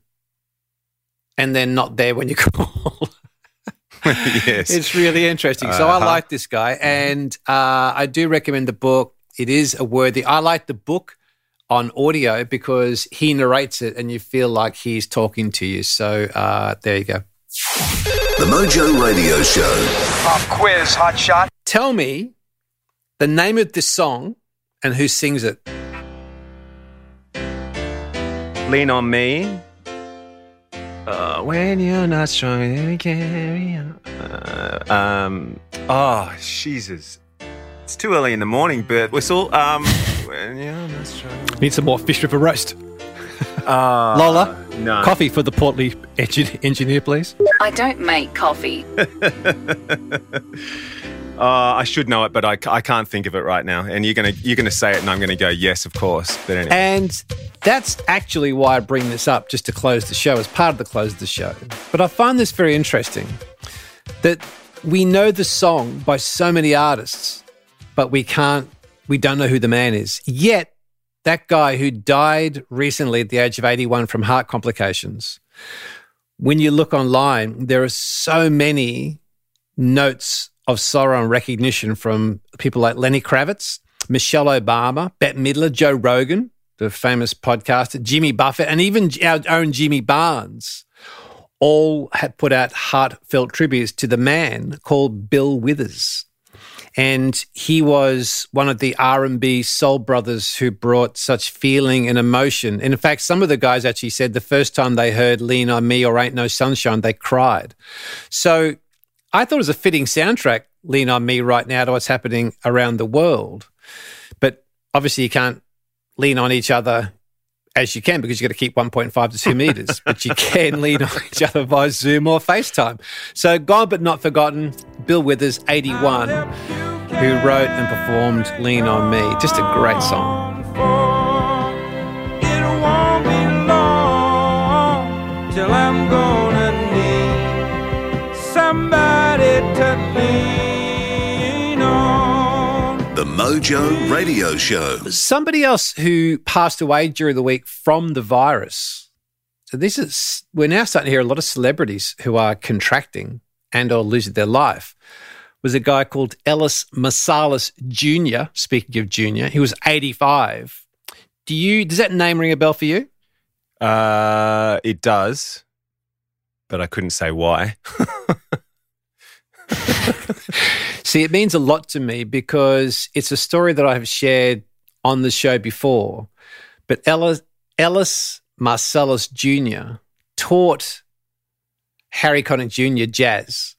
[SPEAKER 19] And they're not there when you call.
[SPEAKER 20] yes.
[SPEAKER 19] It's really interesting. So uh-huh. I like this guy. And uh, I do recommend the book. It is a worthy. I like the book on audio because he narrates it and you feel like he's talking to you. So uh, there you go.
[SPEAKER 18] The Mojo Radio Show.
[SPEAKER 12] Pop quiz, hot shot.
[SPEAKER 19] Tell me the name of this song and who sings it.
[SPEAKER 20] Lean on me. Uh, when you're not strong, you carry on. Uh, um, oh, Jesus. It's too early in the morning, Bertwhistle. Um, when you're not strong.
[SPEAKER 19] Need some more fish river roast.
[SPEAKER 20] Uh,
[SPEAKER 19] Lola,
[SPEAKER 20] no.
[SPEAKER 19] coffee for the portly engineer, please.
[SPEAKER 3] I don't make coffee.
[SPEAKER 20] Uh, I should know it, but I, I can't think of it right now. And you're gonna you're gonna say it, and I'm gonna go yes, of course. But anyway.
[SPEAKER 19] And that's actually why I bring this up, just to close the show, as part of the close of the show. But I find this very interesting that we know the song by so many artists, but we can't, we don't know who the man is. Yet that guy who died recently at the age of 81 from heart complications, when you look online, there are so many notes of sorrow and recognition from people like Lenny Kravitz, Michelle Obama, Bette Midler, Joe Rogan, the famous podcaster, Jimmy Buffett, and even our own Jimmy Barnes all had put out heartfelt tributes to the man called Bill Withers and he was one of the R&B soul brothers who brought such feeling and emotion. And in fact, some of the guys actually said the first time they heard Lean on Me or Ain't No Sunshine, they cried. So I thought it was a fitting soundtrack, Lean on Me right now to what's happening around the world. But obviously, you can't lean on each other as you can because you've got to keep 1.5 to 2 meters, but you can lean on each other via Zoom or FaceTime. So, gone but not forgotten, Bill Withers, 81, who wrote and performed Lean on Me. Just a great song.
[SPEAKER 18] Mojo Radio Show.
[SPEAKER 19] Somebody else who passed away during the week from the virus. So this is we're now starting to hear a lot of celebrities who are contracting and or losing their life. Was a guy called Ellis Marsalis Jr. Speaking of Jr., he was 85. Do you does that name ring a bell for you?
[SPEAKER 20] Uh, it does, but I couldn't say why.
[SPEAKER 19] See, it means a lot to me because it's a story that I have shared on the show before. But Ellis, Ellis Marsalis Jr. taught Harry Connick Jr. jazz.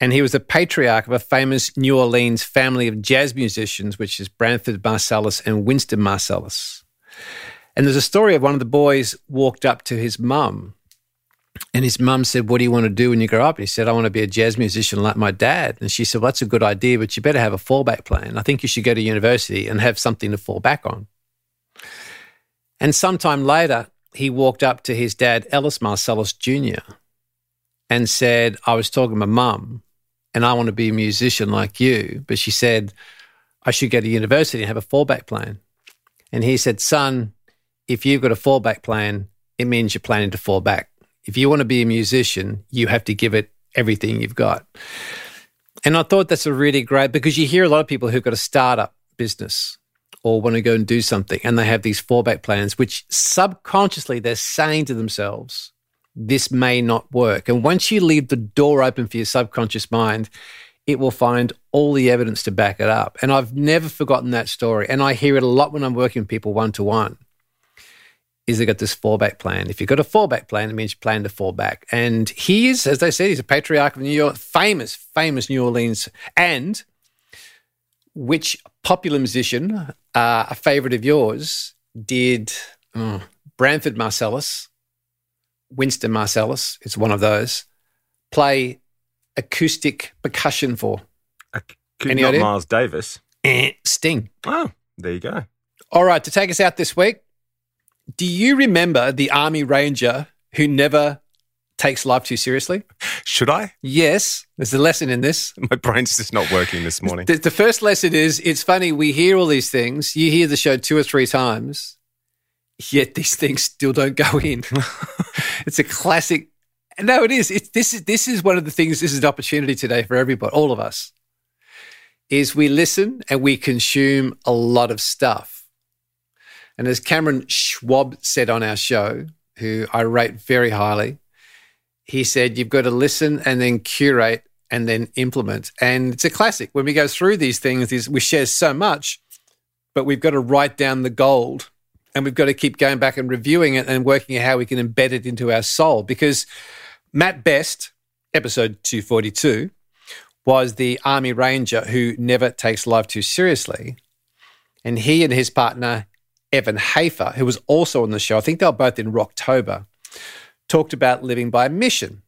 [SPEAKER 19] And he was the patriarch of a famous New Orleans family of jazz musicians, which is Branford Marsalis and Winston Marsalis. And there's a story of one of the boys walked up to his mum and his mum said, What do you want to do when you grow up? And he said, I want to be a jazz musician like my dad. And she said, Well, that's a good idea, but you better have a fallback plan. I think you should go to university and have something to fall back on. And sometime later, he walked up to his dad, Ellis Marsalis Jr., and said, I was talking to my mum and I want to be a musician like you. But she said, I should go to university and have a fallback plan. And he said, Son, if you've got a fallback plan, it means you're planning to fall back. If you want to be a musician, you have to give it everything you've got. And I thought that's a really great because you hear a lot of people who've got a startup business or want to go and do something and they have these fallback plans, which subconsciously they're saying to themselves, this may not work. And once you leave the door open for your subconscious mind, it will find all the evidence to back it up. And I've never forgotten that story. And I hear it a lot when I'm working with people one to one is they got this fallback plan. If you've got a fallback plan, it means you plan to fall back. And he is, as they said, he's a patriarch of New York, famous, famous New Orleans. And which popular musician, uh, a favorite of yours, did oh, Branford Marsalis, Winston Marsalis, it's one of those, play acoustic percussion for?
[SPEAKER 20] Any idea? Miles Davis.
[SPEAKER 19] Eh, Sting.
[SPEAKER 20] Oh, there you go.
[SPEAKER 19] All right, to take us out this week, do you remember the Army Ranger who never takes life too seriously?
[SPEAKER 20] Should I?
[SPEAKER 19] Yes. There's a lesson in this.
[SPEAKER 20] My brain's just not working this morning.
[SPEAKER 19] The, the, first lesson is it's funny, we hear all these things, you hear the show two or three times, yet these things still don't go in. it's a classic. No, it is. It's, this is this is one of the things. This is an opportunity today for everybody, all of us. Is we listen and we consume a lot of stuff, and as Cameron Schwab said on our show, who I rate very highly, he said, You've got to listen and then curate and then implement. And it's a classic. When we go through these things, we share so much, but we've got to write down the gold and we've got to keep going back and reviewing it and working out how we can embed it into our soul. Because Matt Best, episode 242, was the Army Ranger who never takes life too seriously. And he and his partner, Evan Hafer, who was also on the show, I think they were both in Rocktober, talked about living by mission.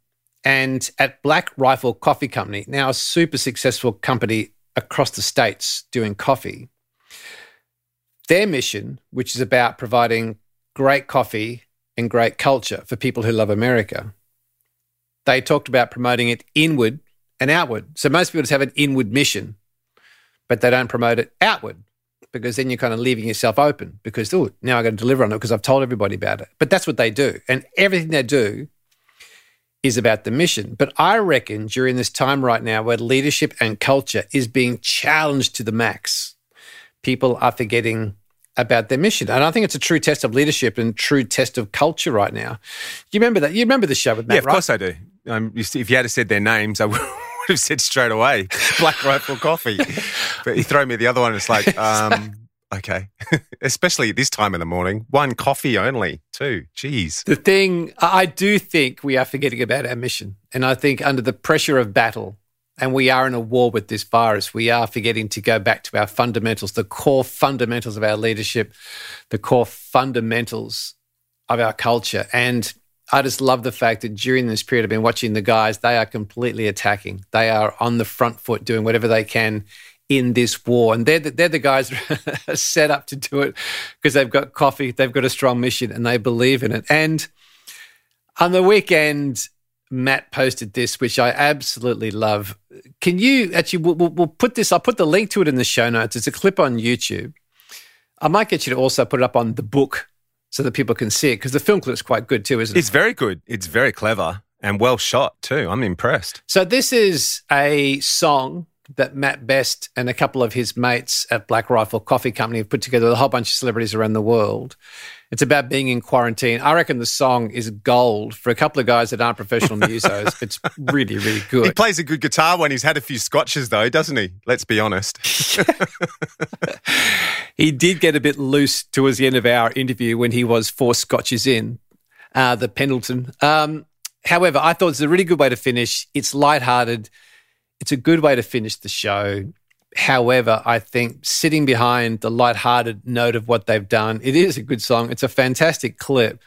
[SPEAKER 19] And at Black Rifle Coffee Company, now a super successful company across the states doing coffee, their mission, which is about providing great coffee and great culture for people who love America, they talked about promoting it inward and outward. So most people just have an inward mission, but they don't promote it outward because then you're kind of leaving yourself open because, oh, now I got to deliver on it because I've told everybody about it. But that's what they do. And everything they do is about the mission. But I reckon during this time right now where leadership and culture is being challenged to the max, people are forgetting about their mission. And I think it's a true test of leadership and true test of culture right now. You remember that? You remember the show with Matt,
[SPEAKER 20] Yeah, of
[SPEAKER 19] right?
[SPEAKER 20] course I do. Um, if you had said their names, I would would have said straight away Black Rifle Coffee. but you throw me the other one, it's like, um, Okay. Especially this time in the morning. One coffee only, too. Jeez.
[SPEAKER 19] The thing, I do think we are forgetting about our mission. And I think under the pressure of battle, and we are in a war with this virus, we are forgetting to go back to our fundamentals, the core fundamentals of our leadership, the core fundamentals of our culture. And I just love the fact that during this period, I've been watching the guys, they are completely attacking. They are on the front foot doing whatever they can in this war. And they're the, they're the guys set up to do it because they've got coffee, they've got a strong mission, and they believe in it. And on the weekend, Matt posted this, which I absolutely love. Can you actually, we'll, we'll put this, I'll put the link to it in the show notes. It's a clip on YouTube. I might get you to also put it up on the book so that people can see it because the film clip's quite good too, isn't it?
[SPEAKER 20] It's very good. It's very clever and well shot too. I'm impressed.
[SPEAKER 19] So this is a song that Matt Best and a couple of his mates at Black Rifle Coffee Company have put together with a whole bunch of celebrities around the world. It's about being in quarantine. I reckon the song is gold for a couple of guys that aren't professional musos. it's really, really good.
[SPEAKER 20] He plays a good guitar when he's had a few scotches, though, doesn't he? Let's be honest.
[SPEAKER 19] he did get a bit loose towards the end of our interview when he was four scotches in, uh, the Pendleton. Um, however, I thought it's a really good way to finish. It's lighthearted. It's a good way to finish the show. However, I think sitting behind the light-hearted note of what they've done, it is a good song. It's a fantastic clip,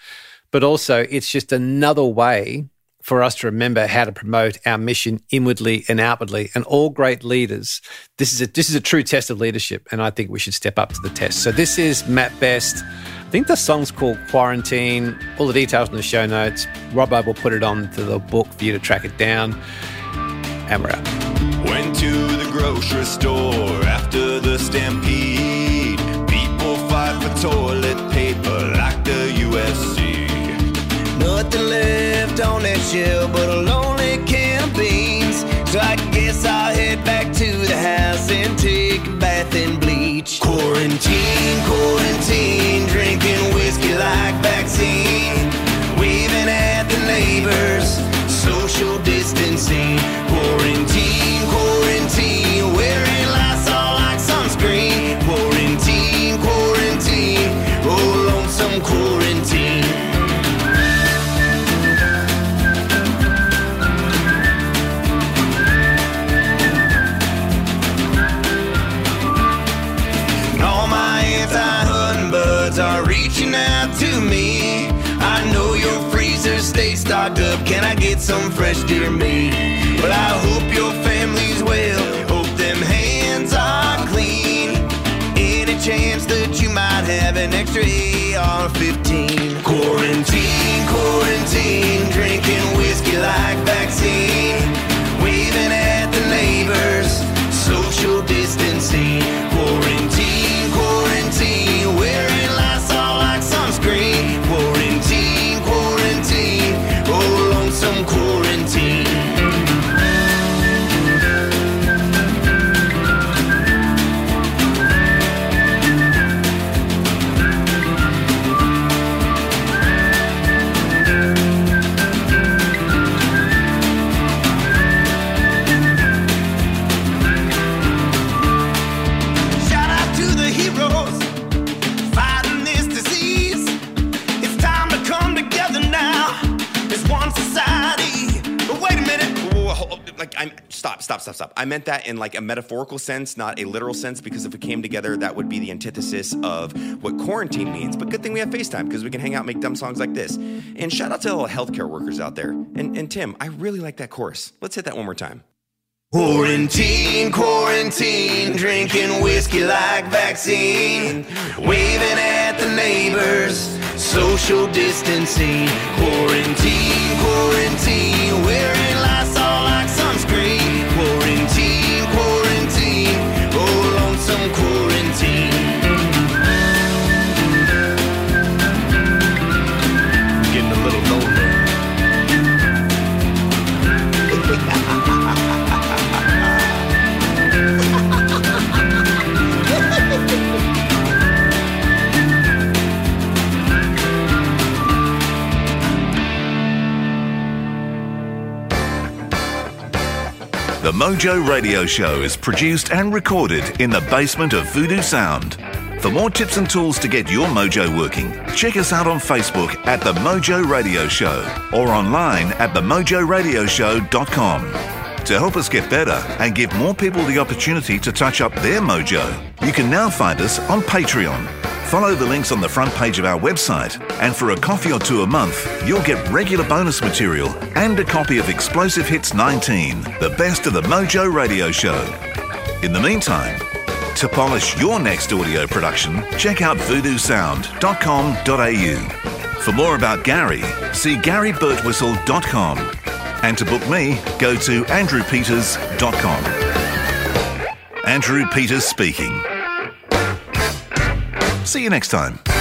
[SPEAKER 19] but also it's just another way for us to remember how to promote our mission inwardly and outwardly. And all great leaders, this is a this is a true test of leadership, and I think we should step up to the test. So this is Matt Best. I think the song's called Quarantine. All the details in the show notes. Robbo will put it on to the book for you to track it down. And we're out.
[SPEAKER 8] Went to the grocery store after the stampede. People fight for toilet paper like the UFC.
[SPEAKER 21] Nothing left on that shelf but a lonely can of beans. So I guess I'll head back to the house and take a bath and bleach. Quarantine, quarantine, drinking whiskey like vaccine. Waving at the neighbors, social distancing. Out to me. I know your freezer stays stocked up. Can I get some fresh deer meat? Well, I hope your family's well. Hope them hands are clean. Any chance that you might have an extra AR-15? Quarantine, quarantine,
[SPEAKER 22] meant that in like a metaphorical sense, not a literal sense, because if we came together, that would be the antithesis of what quarantine means. But good thing we have FaceTime because we can hang out, and make dumb songs like this. And shout out to all the healthcare workers out there. And and Tim, I really like that chorus. Let's hit that one more time.
[SPEAKER 21] Quarantine, quarantine, drinking whiskey like vaccine. Waving at the neighbors, social distancing. Quarantine, quarantine, wearing
[SPEAKER 18] Mojo Radio Show is produced and recorded in the basement of Voodoo Sound. For more tips and tools to get your mojo working, check us out on Facebook at The Mojo Radio Show or online at themojoradioshow.com. To help us get better and give more people the opportunity to touch up their mojo, you can now find us on Patreon. Follow the links on the front page of our website, and for a coffee or two a month, you'll get regular bonus material and a copy of Explosive Hits 19, the best of the Mojo Radio Show. In the meantime, to polish your next audio production, check out voodoosound.com.au. For more about Gary, see GaryBertwhistle.com. And to book me, go to andrewpeters.com. Andrew Peters speaking. See you next time.